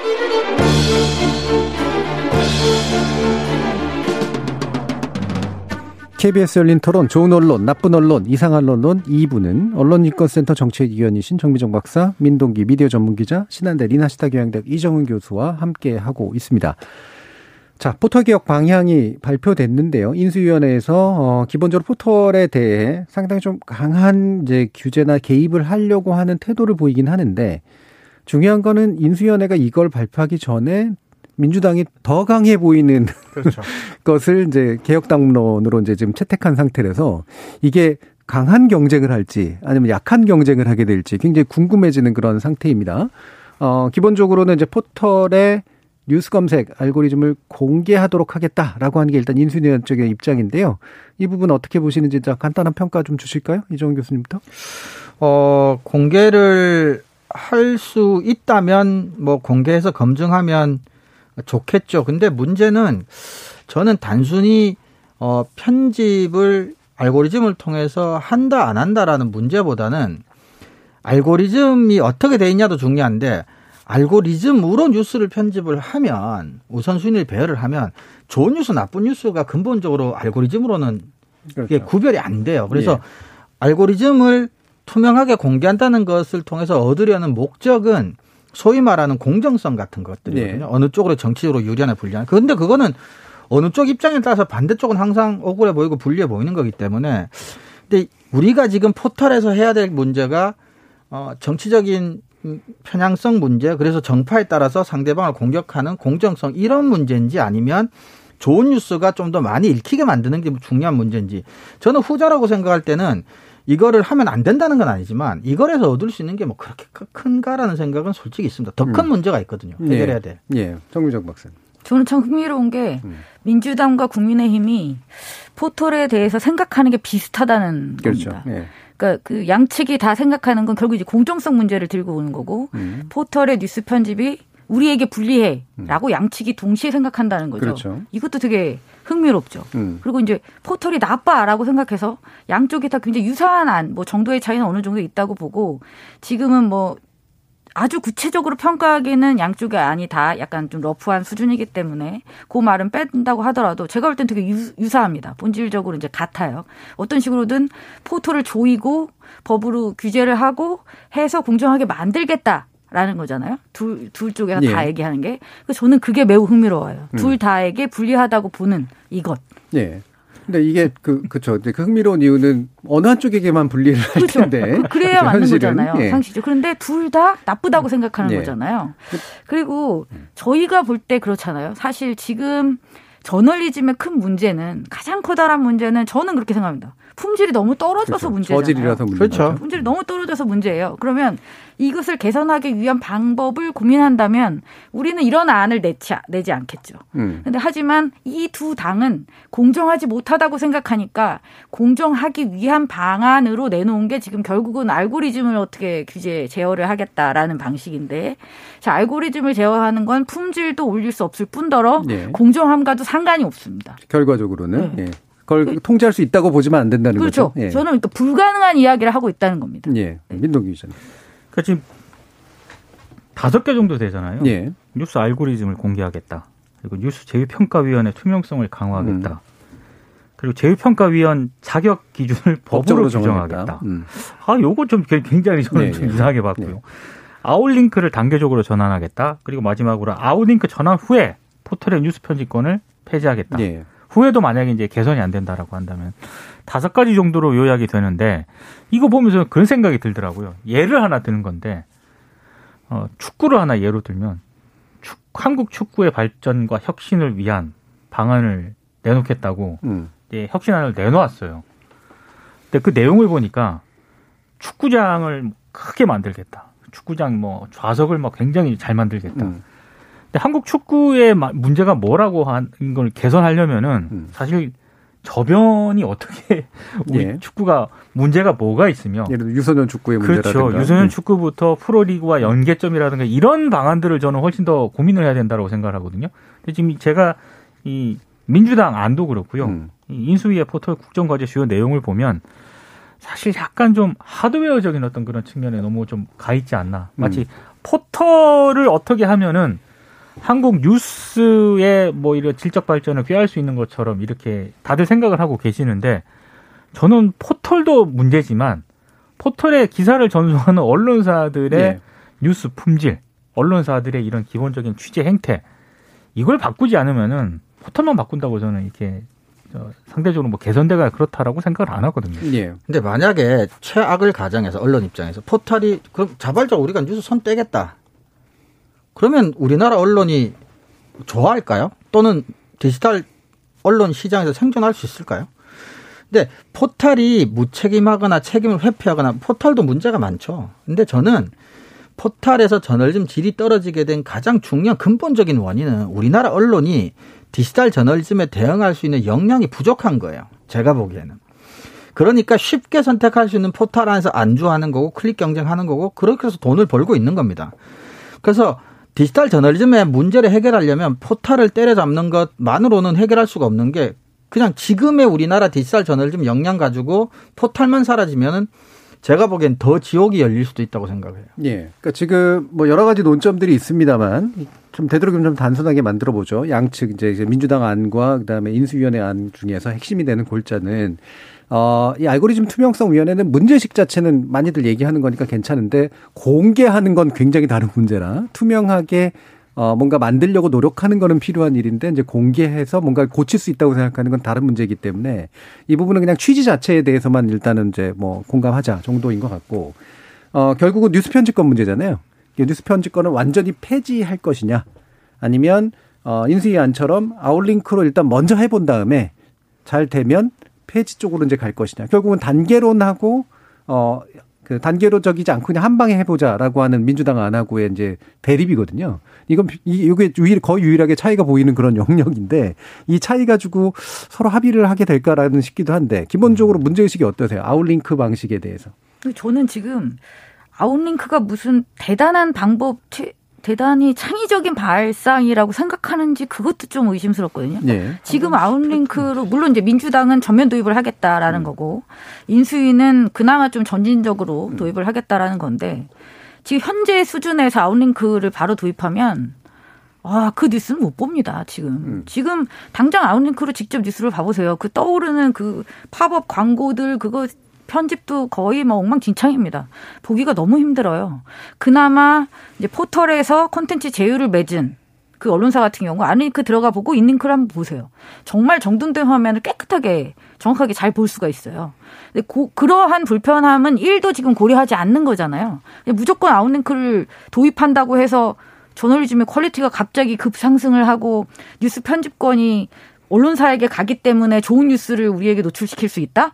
Speaker 1: KBS 열린 토론, 좋은 언론, 나쁜 언론, 이상한 언론 2부는 언론인권센터 정책위원이신 정미정 박사, 민동기 미디어 전문기자, 신한대 리나시타 교양대학 이정은 교수와 함께하고 있습니다. 자, 포털 개혁 방향이 발표됐는데요. 인수위원회에서 어, 기본적으로 포털에 대해 상당히 좀 강한 이제 규제나 개입을 하려고 하는 태도를 보이긴 하는데 중요한 거는 인수위원회가 이걸 발표하기 전에 민주당이 더 강해 보이는
Speaker 3: 그렇죠.
Speaker 1: 것을 이제 개혁당론으로 이제 지금 채택한 상태라서 이게 강한 경쟁을 할지 아니면 약한 경쟁을 하게 될지 굉장히 궁금해지는 그런 상태입니다. 어, 기본적으로는 이제 포털의 뉴스 검색 알고리즘을 공개하도록 하겠다라고 하는 게 일단 인수위원 쪽의 입장인데요. 이 부분 어떻게 보시는지 간단한 평가 좀 주실까요? 이정훈 교수님부터.
Speaker 4: 어, 공개를 할 수 있다면 뭐 공개해서 검증하면 좋겠죠. 근데 문제는 저는 단순히 어 편집을 알고리즘을 통해서 한다 안 한다라는 문제보다는 알고리즘이 어떻게 돼 있냐도 중요한데 알고리즘으로 뉴스를 편집을 하면 우선순위를 배열을 하면 좋은 뉴스 나쁜 뉴스가 근본적으로 알고리즘으로는 이게 구별이 안 돼요. 그래서
Speaker 1: 예.
Speaker 4: 알고리즘을 투명하게 공개한다는 것을 통해서 얻으려는 목적은 소위 말하는 공정성 같은 것들이거든요.
Speaker 1: 예.
Speaker 4: 어느 쪽으로 정치적으로 유리하나 불리하나. 그런데 그거는 어느 쪽 입장에 따라서 반대쪽은 항상 억울해 보이고 불리해 보이는 거기 때문에 근데 우리가 지금 포털에서 해야 될 문제가 어 정치적인 음, 편향성 문제 그래서 정파에 따라서 상대방을 공격하는 공정성 이런 문제인지 아니면 좋은 뉴스가 좀 더 많이 읽히게 만드는 게 중요한 문제인지 저는 후자라고 생각할 때는 이거를 하면 안 된다는 건 아니지만 이걸에서 얻을 수 있는 게 뭐 그렇게 큰가라는 생각은 솔직히 있습니다. 더큰
Speaker 1: 음.
Speaker 4: 문제가 있거든요. 해결해야 돼.
Speaker 1: 예, 정미정 박사.
Speaker 5: 저는 참 흥미로운 게
Speaker 1: 음.
Speaker 5: 민주당과 국민의힘이 포털에 대해서 생각하는 게 비슷하다는
Speaker 1: 그렇죠.
Speaker 5: 겁니다.
Speaker 1: 예.
Speaker 5: 그러니까 그 양측이 다 생각하는 건 결국 이제 공정성 문제를 들고 오는 거고
Speaker 1: 음.
Speaker 5: 포털의 뉴스 편집이 우리에게 불리해라고 양측이 동시에 생각한다는 거죠.
Speaker 1: 그렇죠.
Speaker 5: 이것도 되게 흥미롭죠.
Speaker 1: 음.
Speaker 5: 그리고 이제 포털이 나빠라고 생각해서 양쪽이 다 굉장히 유사한 안, 뭐 정도의 차이는 어느 정도 있다고 보고 지금은 뭐 아주 구체적으로 평가하기는 양쪽이 아니 다 약간 좀 러프한 수준이기 때문에 그 말은 뺀다고 하더라도 제가 볼 땐 되게 유, 사합니다 본질적으로 이제 같아요. 어떤 식으로든 포토를 조이고 법으로 규제를 하고 해서 공정하게 만들겠다. 라는 거잖아요. 둘, 둘 쪽에서 예. 다 얘기하는 게. 저는 그게 매우 흥미로워요. 음. 둘 다에게 불리하다고 보는 이것.
Speaker 1: 예. 근데 이게 그 그쵸. 그 흥미로운 이유는 어느 한쪽에게만 분리를 할 그렇죠. 텐데.
Speaker 5: 그, 그래야 맞는 거잖아요. 예. 상식적. 그런데 둘 다 나쁘다고 생각하는 예. 거잖아요. 그리고 저희가 볼 때 그렇잖아요. 사실 지금 저널리즘의 큰 문제는 가장 커다란 문제는 저는 그렇게 생각합니다. 품질이 너무 떨어져서 그렇죠. 문제잖아요.
Speaker 1: 저질이라서 문제
Speaker 4: 그렇죠.
Speaker 5: 품질이 너무 떨어져서 문제예요. 그러면 이것을 개선하기 위한 방법을 고민한다면 우리는 이런 안을 내지, 내지 않겠죠. 음. 근데 하지만 이 두 당은 공정하지 못하다고 생각하니까 공정하기 위한 방안으로 내놓은 게 지금 결국은 알고리즘을 어떻게 규제 제어를 하겠다라는 방식인데 자, 알고리즘을 제어하는 건 품질도 올릴 수 없을 뿐더러 네. 공정함과도 상관이 없습니다.
Speaker 1: 결과적으로는 네. 예. 그걸 그, 통제할 수 있다고 보지만 안 된다는
Speaker 5: 그렇죠.
Speaker 1: 거죠. 예.
Speaker 5: 저는 그러니까 불가능한 이야기를 하고 있다는 겁니다.
Speaker 1: 예. 민동기 기자님.
Speaker 3: 그러니까 지금 다섯 개 정도 되잖아요.
Speaker 1: 예.
Speaker 3: 뉴스 알고리즘을 공개하겠다. 그리고 뉴스 제휴평가위원회 투명성을 강화하겠다. 음. 그리고 제휴평가위원 자격 기준을 법으로 규정하겠다. 음. 아, 요거 좀 굉장히 저는 네, 좀 네. 이상하게 봤고요. 네. outlink를 단계적으로 전환하겠다. 그리고 마지막으로 outlink 전환 후에 포털의 뉴스 편집권을 폐지하겠다. 네. 후에도 만약에 이제 개선이 안 된다라고 한다면 다섯 가지 정도로 요약이 되는데 이거 보면서 그런 생각이 들더라고요. 예를 하나 드는 건데 어, 축구를 하나 예로 들면 축, 한국 축구의 발전과 혁신을 위한 방안을 내놓겠다고 음. 예, 혁신안을 내놓았어요. 근데 그 내용을 보니까 축구장을 크게 만들겠다. 축구장 뭐 좌석을 막 굉장히 잘 만들겠다. 음. 근데 한국 축구의 문제가 뭐라고 한 걸 개선하려면은 음. 사실 저변이 어떻게 우리 예. 축구가 문제가 뭐가 있으며
Speaker 1: 예를 들어 유소년 축구의
Speaker 3: 문제라든가 그렇죠. 유소년 음. 축구부터 프로리그와 연계점이라든가 이런 방안들을 저는 훨씬 더 고민을 해야 된다고 생각을 하거든요. 근데 지금 제가 이 민주당 안도 그렇고요. 음. 이 인수위의 포털 국정과제 주요 내용을 보면 사실 약간 좀 하드웨어적인 어떤 그런 측면에 너무 좀 가 있지 않나. 마치 음. 포털을 어떻게 하면은 한국 뉴스의 뭐 이런 질적 발전을 꾀할 수 있는 것처럼 이렇게 다들 생각을 하고 계시는데 저는 포털도 문제지만 포털에 기사를 전송하는 언론사들의 네. 뉴스 품질, 언론사들의 이런 기본적인 취재 행태 이걸 바꾸지 않으면은 포털만 바꾼다고 저는 이렇게 상대적으로 뭐 개선대가 그렇다라고 생각을 안 하거든요.
Speaker 4: 예. 근데 만약에 최악을 가정해서 언론 입장에서 포털이 그럼 자발적으로 우리가 뉴스 손 떼겠다. 그러면 우리나라 언론이 좋아할까요? 또는 디지털 언론 시장에서 생존할 수 있을까요? 근데 포탈이 무책임하거나 책임을 회피하거나 포탈도 문제가 많죠. 근데 저는 포탈에서 저널리즘 질이 떨어지게 된 가장 중요한 근본적인 원인은 우리나라 언론이 디지털 저널리즘에 대응할 수 있는 역량이 부족한 거예요. 제가 보기에는. 그러니까 쉽게 선택할 수 있는 포탈 안에서 안주하는 거고 클릭 경쟁하는 거고 그렇게 해서 돈을 벌고 있는 겁니다. 그래서 디지털 저널리즘의 문제를 해결하려면 포탈을 때려잡는 것만으로는 해결할 수가 없는 게 그냥 지금의 우리나라 디지털 저널리즘 역량 가지고 포탈만 사라지면은 제가 보기엔 더 지옥이 열릴 수도 있다고 생각해요.
Speaker 1: 예. 그러니까 지금 뭐 여러 가지 논점들이 있습니다만 좀 되도록이면 좀 단순하게 만들어 보죠. 양측 이제 민주당 안과 그다음에 인수위원회 안 중에서 핵심이 되는 골자는 어, 이 알고리즘 투명성 위원회는 문제식 자체는 많이들 얘기하는 거니까 괜찮은데 공개하는 건 굉장히 다른 문제라 투명하게 어, 뭔가 만들려고 노력하는 거는 필요한 일인데 이제 공개해서 뭔가 고칠 수 있다고 생각하는 건 다른 문제이기 때문에 이 부분은 그냥 취지 자체에 대해서만 일단은 이제 뭐 공감하자 정도인 것 같고 어, 결국은 뉴스 편집권 문제잖아요. 뉴스 편집권을 완전히 폐지할 것이냐 아니면 어, 인수위 안처럼 아웃링크로 일단 먼저 해본 다음에 잘 되면 폐지 쪽으로 이제 갈 것이냐. 결국은 단계론하고 어. 그 단계로적이지 않고 그냥 한 방에 해보자라고 하는 민주당 안하고의 이제 대립이거든요. 이건 이게 유일 거의 유일하게 차이가 보이는 그런 영역인데 이 차이 가지고 서로 합의를 하게 될까라는 싶기도 한데 기본적으로 문제 의식이 어떠세요? outlink 방식에 대해서.
Speaker 5: 저는 지금 outlink가 무슨 대단한 방법 대단히 창의적인 발상이라고 생각하는지 그것도 좀 의심스럽거든요. 네. 지금 outlink로 물론 이제 민주당은 전면 도입을 하겠다라는 음. 거고 인수위는 그나마 좀 점진적으로 음. 도입을 하겠다라는 건데 지금 현재 수준에서 outlink를 바로 도입하면 아, 그 뉴스는 못 봅니다, 지금. 음. 지금 당장 outlink로 직접 뉴스를 봐보세요. 그 떠오르는 그 팝업 광고들, 그거 편집도 거의 뭐 엉망진창입니다. 보기가 너무 힘들어요. 그나마 이제 포털에서 콘텐츠 제휴를 맺은 그 언론사 같은 경우 outlink 들어가 보고 inlink를 한번 보세요. 정말 정돈된 화면을 깨끗하게 정확하게 잘 볼 수가 있어요. 근데 고, 그러한 불편함은 1도 지금 고려하지 않는 거잖아요. 무조건 outlink를 도입한다고 해서 저널리즘의 quality가 갑자기 급상승을 하고 뉴스 편집권이 언론사에게 가기 때문에 좋은 뉴스를 우리에게 노출시킬 수 있다?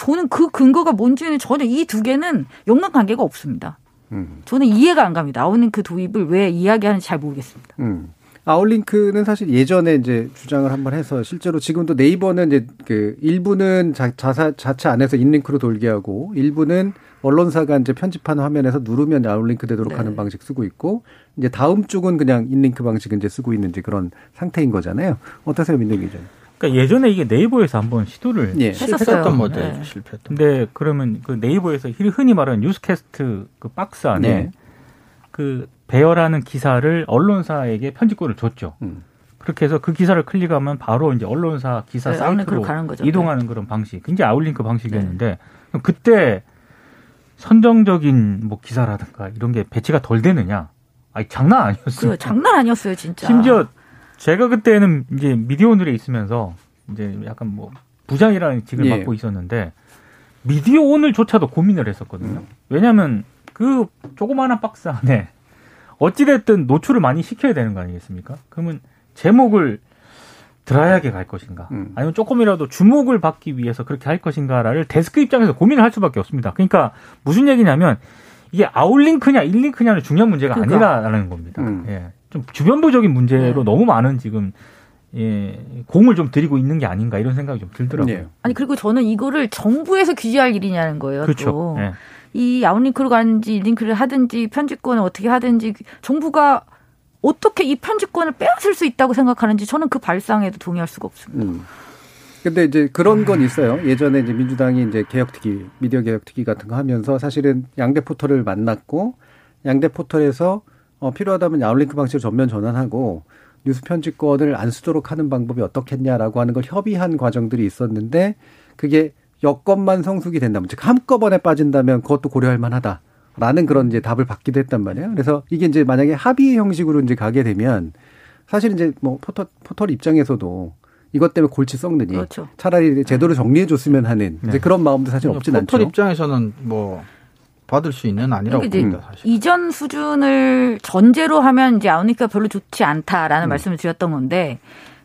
Speaker 5: 저는 그 근거가 뭔지는 전혀 이 두 개는 연관 관계가 없습니다. 음. 저는 이해가 안 갑니다. outlink 도입을 왜 이야기하는지 잘 모르겠습니다. 음.
Speaker 1: outlink는 사실 예전에 이제 주장을 한번 해서 실제로 지금도 네이버는 이제 그 일부는 자, 자사, 자체 안에서 inlink로 돌게 하고 일부는 언론사가 이제 편집한 화면에서 누르면 outlink 되도록 네. 하는 방식 쓰고 있고 이제 다음 쪽은 그냥 inlink 방식 이제 쓰고 있는 지 그런 상태인 거잖아요. 어떠세요, 민동기 기자님?
Speaker 3: 그러니까 예전에 이게 네이버에서 한번 시도를
Speaker 4: 예. 실패했던 모델 네. 실패했던.
Speaker 3: 근데 그러면 그 네이버에서 흔히 말하는 뉴스캐스트 그 박스 안에 네. 그 배열하는 기사를 언론사에게 편집권을 줬죠. 음. 그렇게 해서 그 기사를 클릭하면 바로 이제 언론사 기사 네, 사이트로 이동하는 그런 방식, 굉장히 아울링크 방식이었는데 네. 그때 선정적인 뭐 기사라든가 이런 게 배치가 덜 되느냐? 아니 장난 아니었어요. 그
Speaker 5: 장난 아니었어요, 진짜.
Speaker 3: 심지어 제가 그때는 이제 미디어오늘에 있으면서 이제 약간 뭐 부장이라는 직을 예. 맡고 있었는데 미디어오늘조차도 고민을 했었거든요. 왜냐하면 그 조그마한 박스 안에 어찌됐든 노출을 많이 시켜야 되는 거 아니겠습니까? 그러면 제목을 dry하게 갈 것인가, 음. 아니면 조금이라도 주목을 받기 위해서 그렇게 할 것인가를 데스크 입장에서 고민을 할 수밖에 없습니다. 그러니까 무슨 얘기냐면 이게 outlink냐 inlink냐는 중요한 문제가 그러니까. 아니라는 겁니다. 음. 예. 좀 주변부적인 문제로 네. 너무 많은 지금 예, 공을 좀 들이고 있는 게 아닌가 이런 생각이 좀 들더라고요. 네.
Speaker 5: 아니 그리고 저는 이거를 정부에서 규제할 일이냐는 거예요. 그렇죠. 네. 이 outlink로 가든지 inlink를 하든지 편집권을 어떻게 하든지 정부가 어떻게 이 편집권을 빼앗을 수 있다고 생각하는지 저는 그 발상에도 동의할 수가 없습니다. 음.
Speaker 1: 근데 이제 그런 건 있어요. 예전에 이제 민주당이 이제 개혁특위, 미디어 개혁특위 같은 거 하면서 사실은 양대 포털을 만났고 양대 포털에서 어, 필요하다면 outlink 방식을 전면 전환하고 뉴스 편집권을 안 쓰도록 하는 방법이 어떻겠냐라고 하는 걸 협의한 과정들이 있었는데 그게 여건만 성숙이 된다면 즉 한꺼번에 빠진다면 그것도 고려할 만하다. 라는 그런 이제 답을 받기도 했단 말이에요. 그래서 이게 이제 만약에 합의 형식으로 이제 가게 되면 사실 이제 뭐 포털, 포털 입장에서도 이것 때문에 골치 썩느니 그렇죠. 차라리 제도를 정리해 줬으면 하는 네. 이제 그런 마음도 사실 없진
Speaker 4: 포털
Speaker 1: 않죠.
Speaker 4: 포털 입장에서는 뭐 받을 수 있는 아니라고 봅니다. 사실.
Speaker 5: 이전 수준을 전제로 하면 이제 아우니까 별로 좋지 않다라는 음. 말씀을 드렸던 건데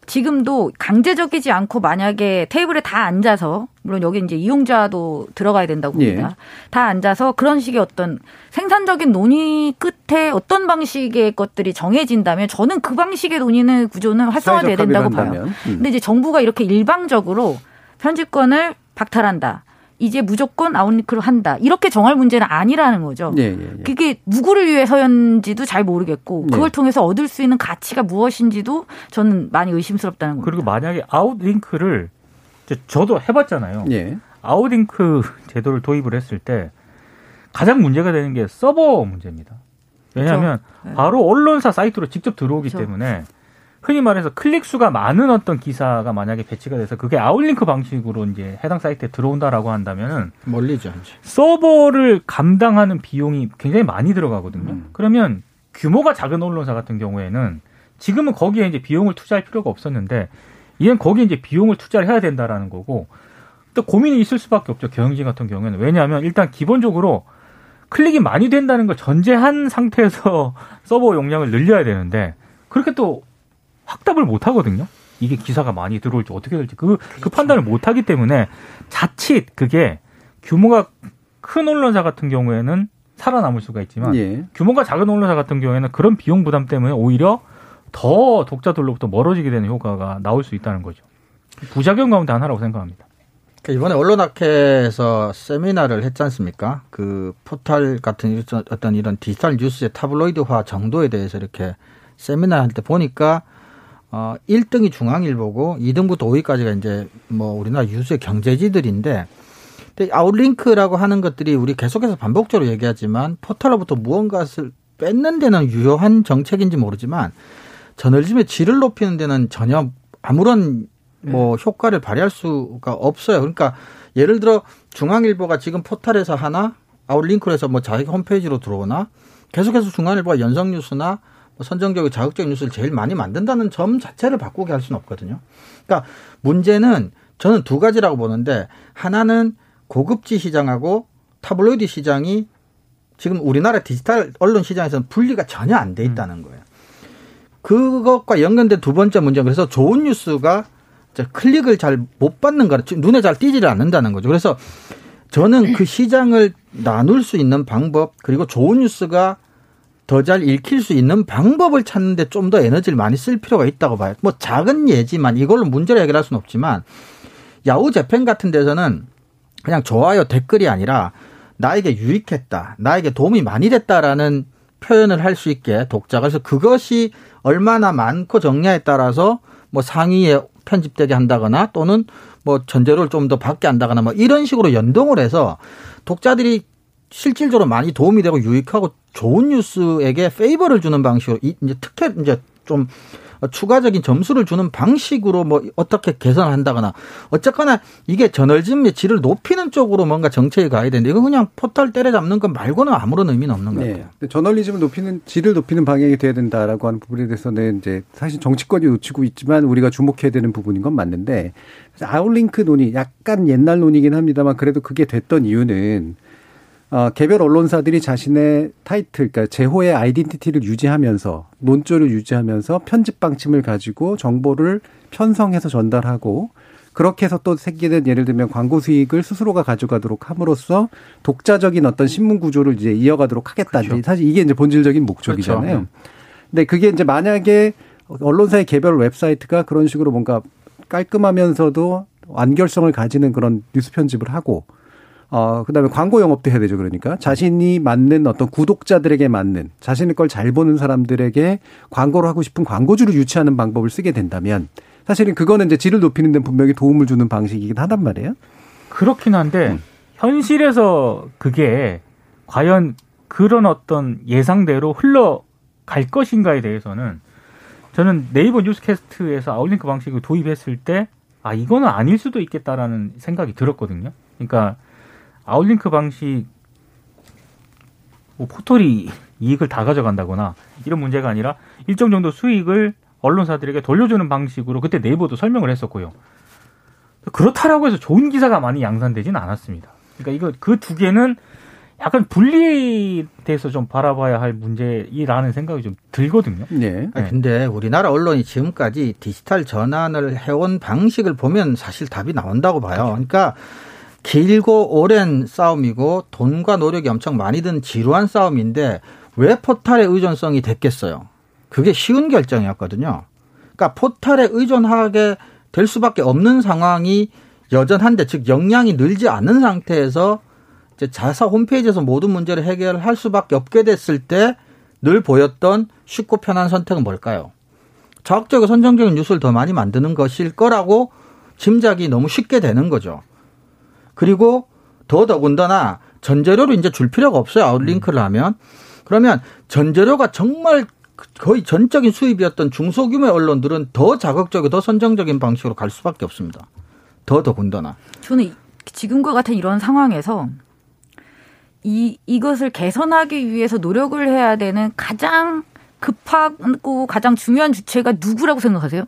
Speaker 5: 지금도 강제적이지 않고 만약에 테이블에 다 앉아서 물론 여기 이제 이용자도 들어가야 된다고 봅니다. 예. 다 앉아서 그런 식의 어떤 생산적인 논의 끝에 어떤 방식의 것들이 정해진다면 저는 그 방식의 논의는 구조는 활성화돼야 된다고 봐요. 음. 근데 이제 정부가 이렇게 일방적으로 편집권을 박탈한다. 이제 무조건 아웃리크로 한다. 이렇게 정할 문제는 아니라는 거죠. 예, 예, 예. 그게 누구를 위해서였는지도 잘 모르겠고 그걸 네. 통해서 얻을 수 있는 가치가 무엇인지도 저는 많이 의심스럽다는 겁니다.
Speaker 3: 그리고 만약에 아웃링크를 저도 해봤잖아요. 예. outlink 제도를 도입을 했을 때 가장 문제가 되는 게 서버 문제입니다. 왜냐하면 그렇죠. 바로 언론사 사이트로 직접 들어오기 그렇죠. 때문에 흔히 말해서 클릭 수가 많은 어떤 기사가 만약에 배치가 돼서 그게 outlink 방식으로 이제 해당 사이트에 들어온다라고 한다면은
Speaker 4: 몰리죠.
Speaker 3: 서버를 감당하는 비용이 굉장히 많이 들어가거든요. 음. 그러면 규모가 작은 언론사 같은 경우에는 지금은 거기에 이제 비용을 투자할 필요가 없었는데 이젠 거기에 이제 비용을 투자를 해야 된다라는 거고 또 고민이 있을 수밖에 없죠. 경영진 같은 경우에는 왜냐하면 일단 기본적으로 클릭이 많이 된다는 걸 전제한 상태에서 서버 용량을 늘려야 되는데 그렇게 또 확답을 못 하거든요. 이게 기사가 많이 들어올지 어떻게 될지 그, 그 그렇죠. 그 판단을 못 하기 때문에 자칫 그게 규모가 큰 언론사 같은 경우에는 살아남을 수가 있지만 예. 규모가 작은 언론사 같은 경우에는 그런 비용 부담 때문에 오히려 더 독자들로부터 멀어지게 되는 효과가 나올 수 있다는 거죠. 부작용 가운데 하나라고 생각합니다.
Speaker 4: 그러니까 이번에 언론학회에서 세미나를 했지 않습니까? 그 포털 같은 어떤 이런 디지털 뉴스의 타블로이드화 정도에 대해서 이렇게 세미나 할 때 보니까 어 1등이 중앙일보고 2등부터 5위까지가 이제 뭐 우리나라 유수의 경제지들인데 근데 outlink라고 하는 것들이 우리 계속해서 반복적으로 얘기하지만 포털로부터 무언가를 뺏는 데는 유효한 정책인지 모르지만 저널리즘의 질을 높이는 데는 전혀 아무런 뭐 효과를 발휘할 수가 없어요. 그러니까 예를 들어 중앙일보가 지금 포털에서 하나 outlink에서 뭐 자기 홈페이지로 들어오나 계속해서 중앙일보가 연성뉴스나 뭐 선정적이고 자극적 뉴스를 제일 많이 만든다는 점 자체를 바꾸게 할 수는 없거든요. 그러니까 문제는 저는 두 가지라고 보는데 하나는 고급지 시장하고 타블로이드 시장이 지금 우리나라 디지털 언론 시장에서는 분리가 전혀 안 돼 있다는 거예요. 그것과 연관된 두 번째 문제는 그래서 좋은 뉴스가 클릭을 잘 못 받는 거라 눈에 잘 띄지를 않는다는 거죠. 그래서 저는 그 시장을 나눌 수 있는 방법 그리고 좋은 뉴스가 더 잘 읽힐 수 있는 방법을 찾는데 좀 더 에너지를 많이 쓸 필요가 있다고 봐요. 뭐 작은 예지만 이걸로 문제를 해결할 수는 없지만 야후 재팬 같은 데서는 그냥 좋아요 댓글이 아니라 나에게 유익했다, 나에게 도움이 많이 됐다라는 표현을 할 수 있게 독자가 그래서 그것이 얼마나 많고 적냐에 따라서 뭐 상위에 편집되게 한다거나 또는 뭐 전제료를 좀 더 받게 한다거나 뭐 이런 식으로 연동을 해서 독자들이 실질적으로 많이 도움이 되고 유익하고 좋은 뉴스에게 페이버를 주는 방식으로 이제 특혜 이제 좀 추가적인 점수를 주는 방식으로 뭐 어떻게 개선을 한다거나 어쨌거나 이게 저널리즘의 질을 높이는 쪽으로 뭔가 정책이 가야 되는데 이거 그냥 포털 때려잡는 것 말고는 아무런 의미는 없는 것
Speaker 1: 네.
Speaker 4: 같아요.
Speaker 1: 네. 저널리즘을 높이는 질을 높이는 방향이 돼야 된다라고 하는 부분에 대해서는 이제 사실 정치권이 놓치고 있지만 우리가 주목해야 되는 부분인 건 맞는데 outlink 논의 약간 옛날 논의긴 합니다만 그래도 그게 됐던 이유는 어, 개별 언론사들이 자신의 타이틀, 그러니까 제호의 아이덴티티를 유지하면서 논조를 유지하면서 편집 방침을 가지고 정보를 편성해서 전달하고 그렇게 해서 또 생기는 예를 들면 광고 수익을 스스로가 가져가도록 함으로써 독자적인 어떤 신문 구조를 이제 이어가도록 하겠다. 그렇죠. 사실 이게 이제 본질적인 목적이잖아요. 그렇죠. 근데 그게 이제 만약에 언론사의 개별 웹사이트가 그런 식으로 뭔가 깔끔하면서도 완결성을 가지는 그런 뉴스 편집을 하고 어, 그 다음에 광고 영업도 해야 되죠. 그러니까 자신이 맞는 어떤 구독자들에게 맞는 자신의 걸 잘 보는 사람들에게 광고를 하고 싶은 광고주를 유치하는 방법을 쓰게 된다면 사실은 그거는 이제 질을 높이는 데 분명히 도움을 주는 방식이긴 하단 말이에요.
Speaker 3: 그렇긴 한데 음. 현실에서 그게 과연 그런 어떤 예상대로 흘러갈 것인가에 대해서는 저는 네이버 뉴스캐스트에서 outlink 방식을 도입했을 때 아, 이거는 아닐 수도 있겠다라는 생각이 들었거든요. 그러니까 outlink 방식 뭐 포털이 이익을 다 가져간다거나 이런 문제가 아니라 일정 정도 수익을 언론사들에게 돌려주는 방식으로 그때 네이버도 설명을 했었고요. 그렇다라고 해서 좋은 기사가 많이 양산되지는 않았습니다. 그러니까 이거 그 두 개는 약간 분리돼서 좀 바라봐야 할 문제이라는 생각이 좀 들거든요.
Speaker 4: 네. 네. 근데 우리나라 언론이 지금까지 디지털 전환을 해온 방식을 보면 사실 답이 나온다고 봐요. 그러니까 길고 오랜 싸움이고 돈과 노력이 엄청 많이 든 지루한 싸움인데 왜 포탈의 의존성이 됐겠어요? 그게 쉬운 결정이었거든요. 그러니까 포탈에 의존하게 될 수밖에 없는 상황이 여전한데 즉 역량이 늘지 않은 상태에서 이제 자사 홈페이지에서 모든 문제를 해결할 수밖에 없게 됐을 때 늘 보였던 쉽고 편한 선택은 뭘까요? 자극적이고 선정적인 뉴스를 더 많이 만드는 것일 거라고 짐작이 너무 쉽게 되는 거죠. 그리고 더 더군다나 전재료로 이제 줄 필요가 없어요. 아웃링크를 하면. 그러면 전재료가 정말 거의 전적인 수입이었던 중소규모 언론들은 더 자극적이고 더 선정적인 방식으로 갈 수밖에 없습니다. 더 더군다나.
Speaker 5: 저는 지금과 같은 이런 상황에서 이 이것을 개선하기 위해서 노력을 해야 되는 가장 급하고 가장 중요한 주체가 누구라고 생각하세요?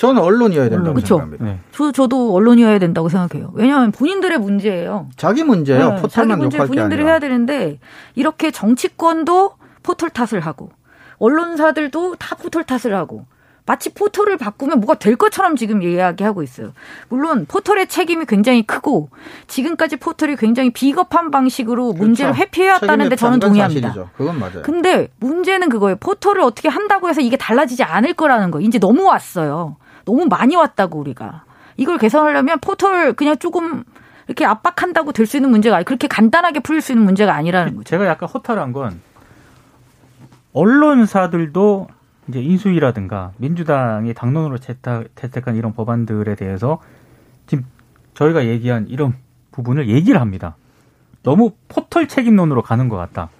Speaker 4: 저는 언론이어야 된다고
Speaker 5: 그렇죠.
Speaker 4: 생각합니다. 네.
Speaker 5: 저, 저도 언론이어야 된다고 생각해요. 왜냐하면 본인들의 문제예요.
Speaker 4: 자기 문제예요.
Speaker 5: 네, 자기 문제 본인들이 해야 되는데 이렇게 정치권도 포털 탓을 하고 언론사들도 다 포털 탓을 하고 마치 포털을 바꾸면 뭐가 될 것처럼 지금 이야기하고 있어요. 물론 포털의 책임이 굉장히 크고 지금까지 포털이 굉장히 비겁한 방식으로 그렇죠. 문제를 회피해왔다는데 저는 동의합니다.
Speaker 4: 사실이죠. 그건 맞아요.
Speaker 5: 근데 문제는 그거예요. 포털을 어떻게 한다고 해서 이게 달라지지 않을 거라는 거. 이제 너무 왔어요. 너무 많이 왔다고 우리가. 이걸 개선하려면 포털 그냥 조금 이렇게 압박한다고 될 수 있는 문제가 아니 그렇게 간단하게 풀릴 수 있는 문제가 아니라는 거죠.
Speaker 3: 제가 약간 허탈한 건 언론사들도 이제 인수위라든가 민주당이 당론으로 채택, 채택한 이런 법안들에 대해서 지금 저희가 얘기한 이런 부분을 얘기를 합니다. 너무 포털 책임론으로 가는 것 같다.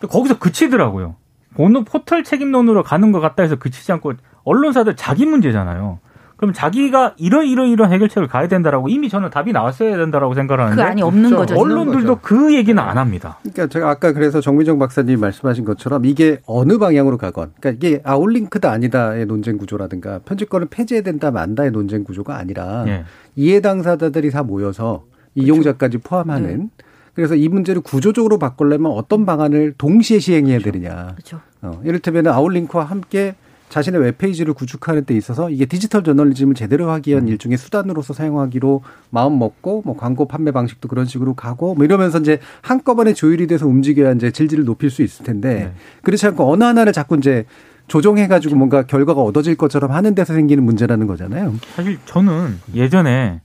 Speaker 3: 거기서 그치더라고요. 오늘 포털 책임론으로 가는 것 같다 해서 그치지 않고 언론사들 자기 문제잖아요. 그럼 자기가 이런 이런 이런 해결책을 가야 된다라고 이미 저는 답이 나왔어야 된다라고 생각을 하는데
Speaker 5: 그 안이 없는
Speaker 4: 그렇죠.
Speaker 5: 거죠.
Speaker 3: 언론들도 그 얘기는 안 합니다.
Speaker 1: 그러니까 제가 아까 그래서 정민정 박사님 말씀하신 것처럼 이게 어느 방향으로 가건, 그러니까 이게 아웃링크다 아니다의 논쟁 구조라든가 편집권을 폐지해야 된다 만다의 논쟁 구조가 아니라
Speaker 3: 예.
Speaker 1: 이해 당사자들이 다 모여서 이용자까지 포함하는 그래서 이 문제를 구조적으로 바꾸려면 어떤 방안을 동시에 시행해야 되느냐.
Speaker 5: 그렇죠.
Speaker 1: 어, 이를테면 아웃링크와 함께 자신의 웹페이지를 구축하는 데 있어서 이게 디지털 저널리즘을 제대로 하기 위한 일종의 수단으로서 사용하기로 마음 먹고 뭐 광고 판매 방식도 그런 식으로 가고 뭐 이러면서 이제 한꺼번에 조율이 돼서 움직여야 이제 질질을 높일 수 있을 텐데
Speaker 3: 네.
Speaker 1: 그렇지 않고 어느 하나를 자꾸 이제 조정해가지고 뭔가 결과가 얻어질 것처럼 하는 데서 생기는 문제라는 거잖아요.
Speaker 3: 사실 저는 예전에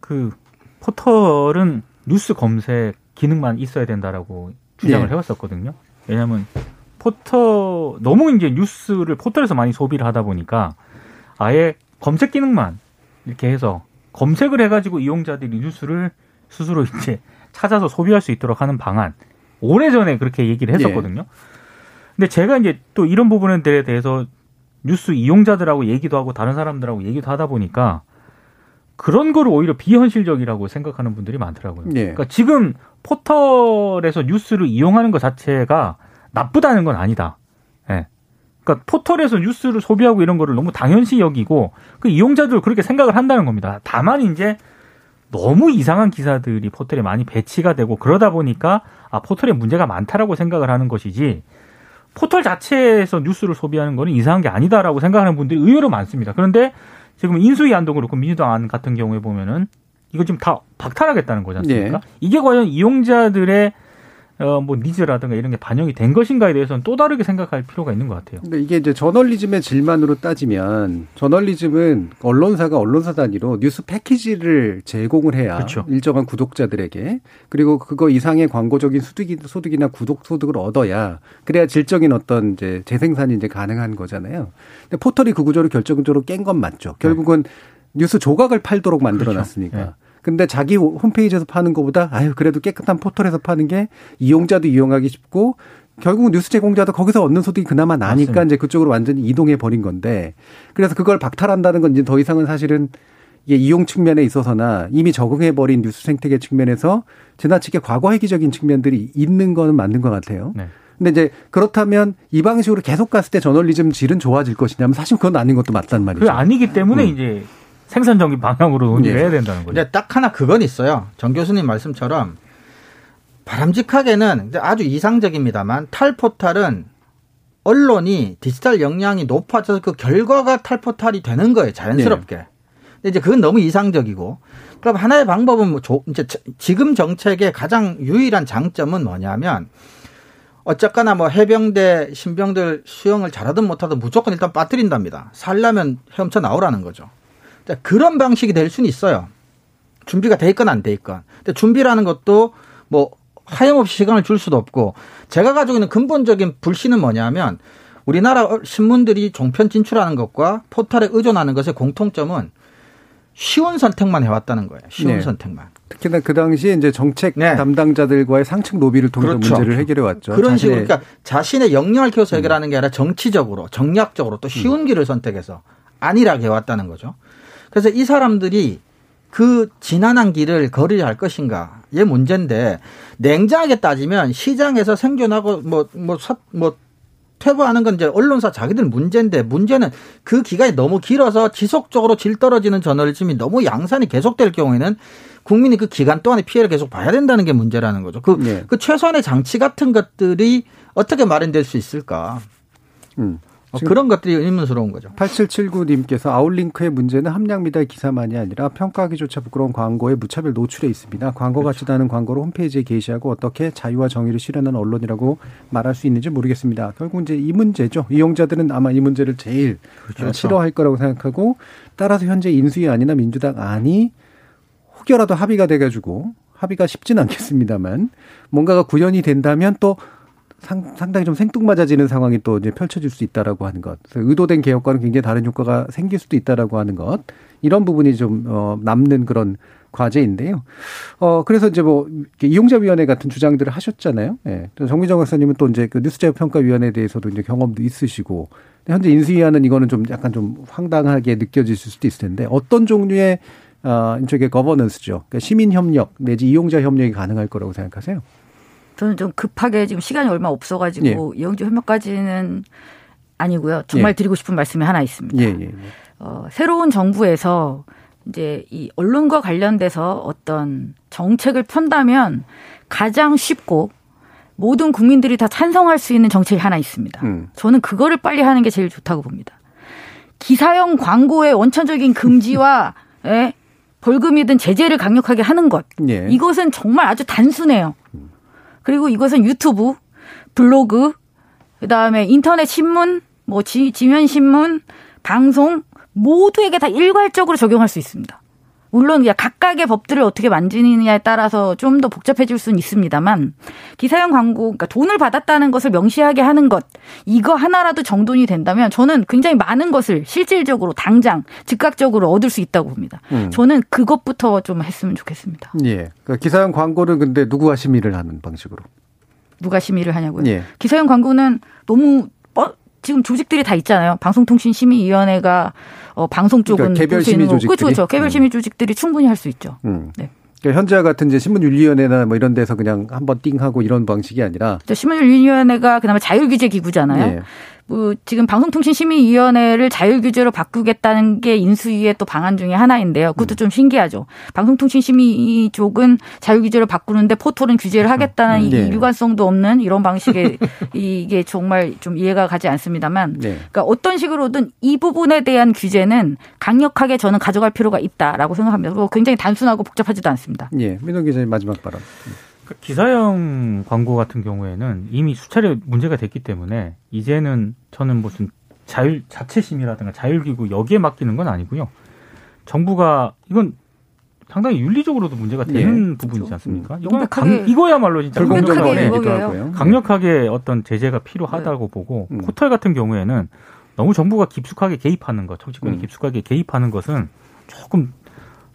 Speaker 3: 그 포털은 뉴스 검색 기능만 있어야 된다라고 주장을
Speaker 1: 예.
Speaker 3: 해왔었거든요. 왜냐하면 포털 너무 이제 뉴스를 포털에서 많이 소비를 하다 보니까 아예 검색 기능만 이렇게 해서 검색을 해가지고 이용자들이 뉴스를 스스로 이제 찾아서 소비할 수 있도록 하는 방안 오래 전에 그렇게 얘기를 했었거든요. 근데 제가 이제 또 이런 부분들에 대해서 뉴스 이용자들하고 얘기도 하고 다른 사람들하고 얘기도 하다 보니까 그런 거를 오히려 비현실적이라고 생각하는 분들이 많더라고요.
Speaker 1: 예.
Speaker 3: 그러니까 지금 포털에서 뉴스를 이용하는 것 자체가 나쁘다는 건 아니다. 예. 그러니까 포털에서 뉴스를 소비하고 이런 거를 너무 당연시 여기고 그 이용자들 그렇게 생각을 한다는 겁니다. 다만 이제 너무 이상한 기사들이 포털에 많이 배치가 되고 그러다 보니까 아 포털에 문제가 많다라고 생각을 하는 것이지 포털 자체에서 뉴스를 소비하는 거는 이상한 게 아니다라고 생각하는 분들이 의외로 많습니다. 그런데 지금 인수위 안도 그렇고 민주당 안 같은 경우에 보면은 이거 지금 다 박탈하겠다는 거지 않습니까? 이게 과연 이용자들의 어, 뭐 니즈라든가 이런 게 반영이 된 것인가에 대해서는 또 다르게 생각할 필요가 있는 것 같아요.
Speaker 1: 근데 이게 이제 저널리즘의 질만으로 따지면 저널리즘은 언론사가 언론사 단위로 뉴스 패키지를 제공을 해야
Speaker 3: 그렇죠.
Speaker 1: 일정한 구독자들에게 그리고 그거 이상의 광고적인 소득이, 소득이나 구독 소득을 얻어야 그래야 질적인 어떤 이제 재생산이 이제 가능한 거잖아요. 근데 포털이 그 구조를 결정적으로 깬 건 맞죠. 결국은 뉴스 조각을 팔도록 만들어 놨으니까.
Speaker 3: 네.
Speaker 1: 근데 자기 홈페이지에서 파는 것보다 아유 그래도 깨끗한 포털에서 파는 게 이용자도 이용하기 쉽고 결국 뉴스 제공자도 거기서 얻는 소득이 그나마 나니까
Speaker 3: 맞습니다.
Speaker 1: 이제 그쪽으로 완전히 이동해 버린 건데 그래서 그걸 박탈한다는 건 이제 더 이상은 사실은 이게 이용 측면에 있어서나 이미 적응해 버린 뉴스 생태계 측면에서 지나치게 과거 회기적인 측면들이 있는 거는 맞는 것 같아요.
Speaker 3: 네.
Speaker 1: 근데 이제 그렇다면 이 방식으로 계속 갔을 때 저널리즘 질은 좋아질 것이냐면 사실 그건 아닌 것도 맞단 말이죠.
Speaker 3: 그게 아니기 때문에 이제 생산적인 방향으로 논의를
Speaker 1: 예.
Speaker 3: 해야 된다는 거죠.
Speaker 4: 근데 딱 하나 그건 있어요. 정 교수님 말씀처럼 바람직하게는 아주 이상적입니다만 탈포탈은 언론이 디지털 역량이 높아져서 그 결과가 탈포탈이 되는 거예요. 자연스럽게. 근데 이제 그건 너무 이상적이고. 그럼 하나의 방법은 뭐 조- 이제 저- 지금 정책의 가장 유일한 장점은 뭐냐면 어쨌거나 뭐 해병대 신병들 수영을 잘하든 못하든 무조건 일단 빠뜨린답니다. 살려면 헤엄쳐 나오라는 거죠. 자, 그런 방식이 될 수는 있어요. 준비가 돼 있건 안 돼 있건. 근데 준비라는 것도 뭐 하염없이 시간을 줄 수도 없고 제가 가지고 있는 근본적인 불신은 뭐냐면 우리나라 신문들이 종편 진출하는 것과 포털에 의존하는 것의 공통점은 쉬운 선택만 해왔다는 거예요. 쉬운
Speaker 1: 네.
Speaker 4: 선택만.
Speaker 1: 특히나 그 당시에 이제 정책
Speaker 4: 네.
Speaker 1: 담당자들과의 상층 로비를 통해서
Speaker 4: 그렇죠.
Speaker 1: 문제를 해결해 왔죠.
Speaker 4: 그런
Speaker 1: 자신의-
Speaker 4: 식으로 그러니까 자신의 역량을 키워서 해결하는 게 아니라 정치적으로 정략적으로 또 쉬운 길을 선택해서 안일하게 해왔다는 거죠. 그래서 이 사람들이 그 지난한 길을 걸어야 할 것인가의 문제인데 냉정하게 따지면 시장에서 생존하고 뭐뭐 뭐 퇴보하는 건 이제 언론사 자기들 문제인데 문제는 그 기간이 너무 길어서 지속적으로 질 떨어지는 저널리즘이 너무 양산이 계속될 경우에는 국민이 그 기간 동안에 피해를 계속 봐야 된다는 게 문제라는 거죠. 그,
Speaker 1: 네.
Speaker 4: 그 최소한의 장치 같은 것들이 어떻게 마련될 수 있을까?
Speaker 1: 음.
Speaker 4: 어, 그런 것들이 의문스러운 거죠.
Speaker 1: 8779님께서 아웃링크의 문제는 함량 미달 기사만이 아니라 평가하기조차 부끄러운 광고에 무차별 노출해 있습니다. 광고
Speaker 4: 그렇죠.
Speaker 1: 같지도 않은 광고를 홈페이지에 게시하고 어떻게 자유와 정의를 실현하는 언론이라고 말할 수 있는지 모르겠습니다. 결국 이제 이 문제죠. 이용자들은 아마 이 문제를 제일
Speaker 4: 그렇죠.
Speaker 1: 어, 싫어할 거라고 생각하고 따라서 현재 인수위 안이나 민주당 안이 혹여라도 합의가 돼가지고 합의가 쉽진 않겠습니다만 뭔가가 구현이 된다면 또 상, 상당히 좀 생뚱맞아지는 상황이 또 이제 펼쳐질 수 있다라고 하는 것. 의도된 개혁과는 굉장히 다른 효과가 생길 수도 있다라고 하는 것. 이런 부분이 좀, 어, 남는 그런 과제인데요. 어, 그래서 이제 뭐, 이용자 위원회 같은 주장들을 하셨잖아요. 예. 정미정 박사님은 또 이제 그 뉴스 자유 평가 위원회에 대해서도 이제 경험도 있으시고, 현재 인수위원회는 이거는 좀 약간 좀 황당하게 느껴지실 수도 있을 텐데, 어떤 종류의, 어, 이쪽에 거버넌스죠. 그러니까 시민 협력 내지 이용자 협력이 가능할 거라고 생각하세요?
Speaker 5: 저는 좀 급하게 지금 시간이 얼마 없어가지고 예. 이용자 협력까지는 아니고요. 정말 예. 드리고 싶은 말씀이 하나 있습니다. 예, 예, 예. 어, 새로운 정부에서 이제 이 언론과 관련돼서 어떤 정책을 편다면 가장 쉽고 모든 국민들이 다 찬성할 수 있는 정책이 하나 있습니다. 음. 저는 그거를 빨리 하는 게 제일 좋다고 봅니다. 기사형 광고의 원천적인 금지와 예, 벌금이든 제재를 강력하게 하는 것. 예. 이것은 정말 아주 단순해요. 그리고 이것은 유튜브, 블로그, 그다음에 인터넷 신문, 뭐 지, 지면 신문, 방송 모두에게 다 일괄적으로 적용할 수 있습니다. 물론 각각의 법들을 어떻게 만지느냐에 따라서 좀 더 복잡해질 수는 있습니다만 기사형 광고, 그러니까 돈을 받았다는 것을 명시하게 하는 것 이거 하나라도 정돈이 된다면 저는 굉장히 많은 것을 실질적으로 당장 즉각적으로 얻을 수 있다고 봅니다. 음. 저는 그것부터 좀 했으면 좋겠습니다.
Speaker 1: 예, 그러니까 기사형 광고는 근데 누구와 심의를 하는 방식으로?
Speaker 5: 누가 심의를 하냐고요? 예. 기사형 광고는 너무 지금 조직들이 다 있잖아요. 방송통신심의위원회가 어, 방송 쪽은
Speaker 1: 그러니까 개별 심의 조직들이
Speaker 5: 그렇죠, 그렇죠. 개별 심의 조직들이 충분히 할 수 있죠. 음.
Speaker 1: 네. 그러니까 현재와 같은 이제 신문윤리위원회나 뭐 이런 데서 그냥 한번 띵 하고 이런 방식이 아니라
Speaker 5: 신문윤리위원회가 그나마 자율규제 기구잖아요. 네. 뭐 지금 방송통신심의위원회를 자율규제로 바꾸겠다는 게 인수위의 또 방안 중에 하나인데요. 그것도 음. 좀 신기하죠. 방송통신심의 쪽은 자율규제로 바꾸는데 포털은 규제를 하겠다는 음. 네. 이 일관성도 없는 이런 방식의 이게 정말 좀 이해가 가지 않습니다만, 네. 그러니까 어떤 식으로든 이 부분에 대한 규제는 강력하게 저는 가져갈 필요가 있다라고 생각합니다. 그리고 굉장히 단순하고 복잡하지도 않습니다.
Speaker 1: 예, 민동 기자님 마지막 발언.
Speaker 3: 그 기사형 광고 같은 경우에는 이미 수차례 문제가 됐기 때문에 이제는 저는 무슨 자율 자체심이라든가 자율기구 여기에 맡기는 건 아니고요. 정부가 이건 상당히 윤리적으로도 문제가 되는 예. 부분이지 않습니까? 이건 강, 이거야말로 진짜 강력하게, 강력하게 어떤 제재가 필요하다고 네. 보고 음. 포털 같은 경우에는 너무 정부가 깊숙하게 개입하는 것, 정치권이 음. 깊숙하게 개입하는 것은 조금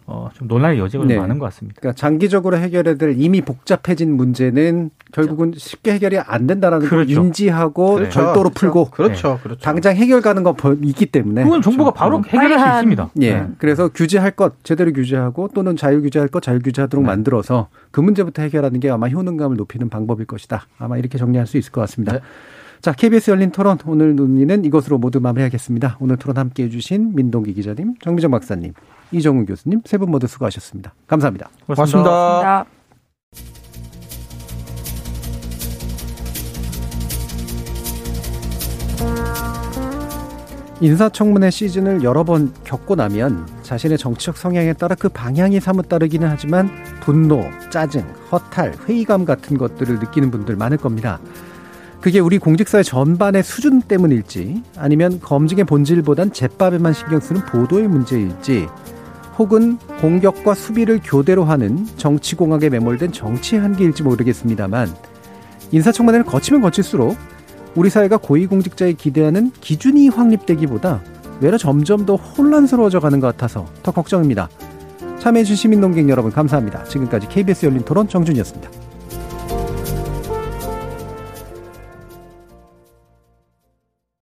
Speaker 3: 어, 좀 논란의 여지가 네. 많은 것 같습니다.
Speaker 1: 그러니까 장기적으로 해결해야 될 이미 복잡해진 문제는 결국은 그렇죠. 쉽게 해결이 안 된다라는 그렇죠. 걸 인지하고 그렇죠. 별도로 그렇죠. 풀고
Speaker 4: 그렇죠. 그렇죠.
Speaker 1: 당장 해결 가는 거 있기 때문에
Speaker 3: 그건 정부가 바로 해결할 수 있습니다.
Speaker 1: 예. 네. 그래서 규제할 것 제대로 규제하고 또는 자유 규제할 것 자유 규제하도록 네. 만들어서 그 문제부터 해결하는 게 아마 효능감을 높이는 방법일 것이다. 아마 이렇게 정리할 수 있을 것 같습니다. 네. 자, KBS 열린 토론 오늘 논의는 이것으로 모두 마무리하겠습니다. 오늘 토론 함께 해 주신 민동기 기자님, 정미정 박사님, 이정훈 교수님 세 분 모두 수고하셨습니다. 감사합니다.
Speaker 4: 고맙습니다. 고맙습니다.
Speaker 1: 인사청문회 시즌을 여러 번 겪고 나면 자신의 정치적 성향에 따라 그 방향이 사뭇 다르기는 하지만 분노, 짜증, 허탈, 회의감 같은 것들을 느끼는 분들 많을 겁니다. 그게 우리 공직사회 전반의 수준 때문일지 아니면 검증의 본질보단 제밥에만 신경 쓰는 보도의 문제일지 혹은 공격과 수비를 교대로 하는 정치공학에 매몰된 정치 한계일지 모르겠습니다만 인사청문회를 거치면 거칠수록 우리 사회가 고위공직자에 기대하는 기준이 확립되기보다 외려 점점 더 혼란스러워져 가는 것 같아서 더 걱정입니다. 참여해주신 시민농객 여러분 감사합니다. 지금까지 KBS 열린 토론 정준이었습니다.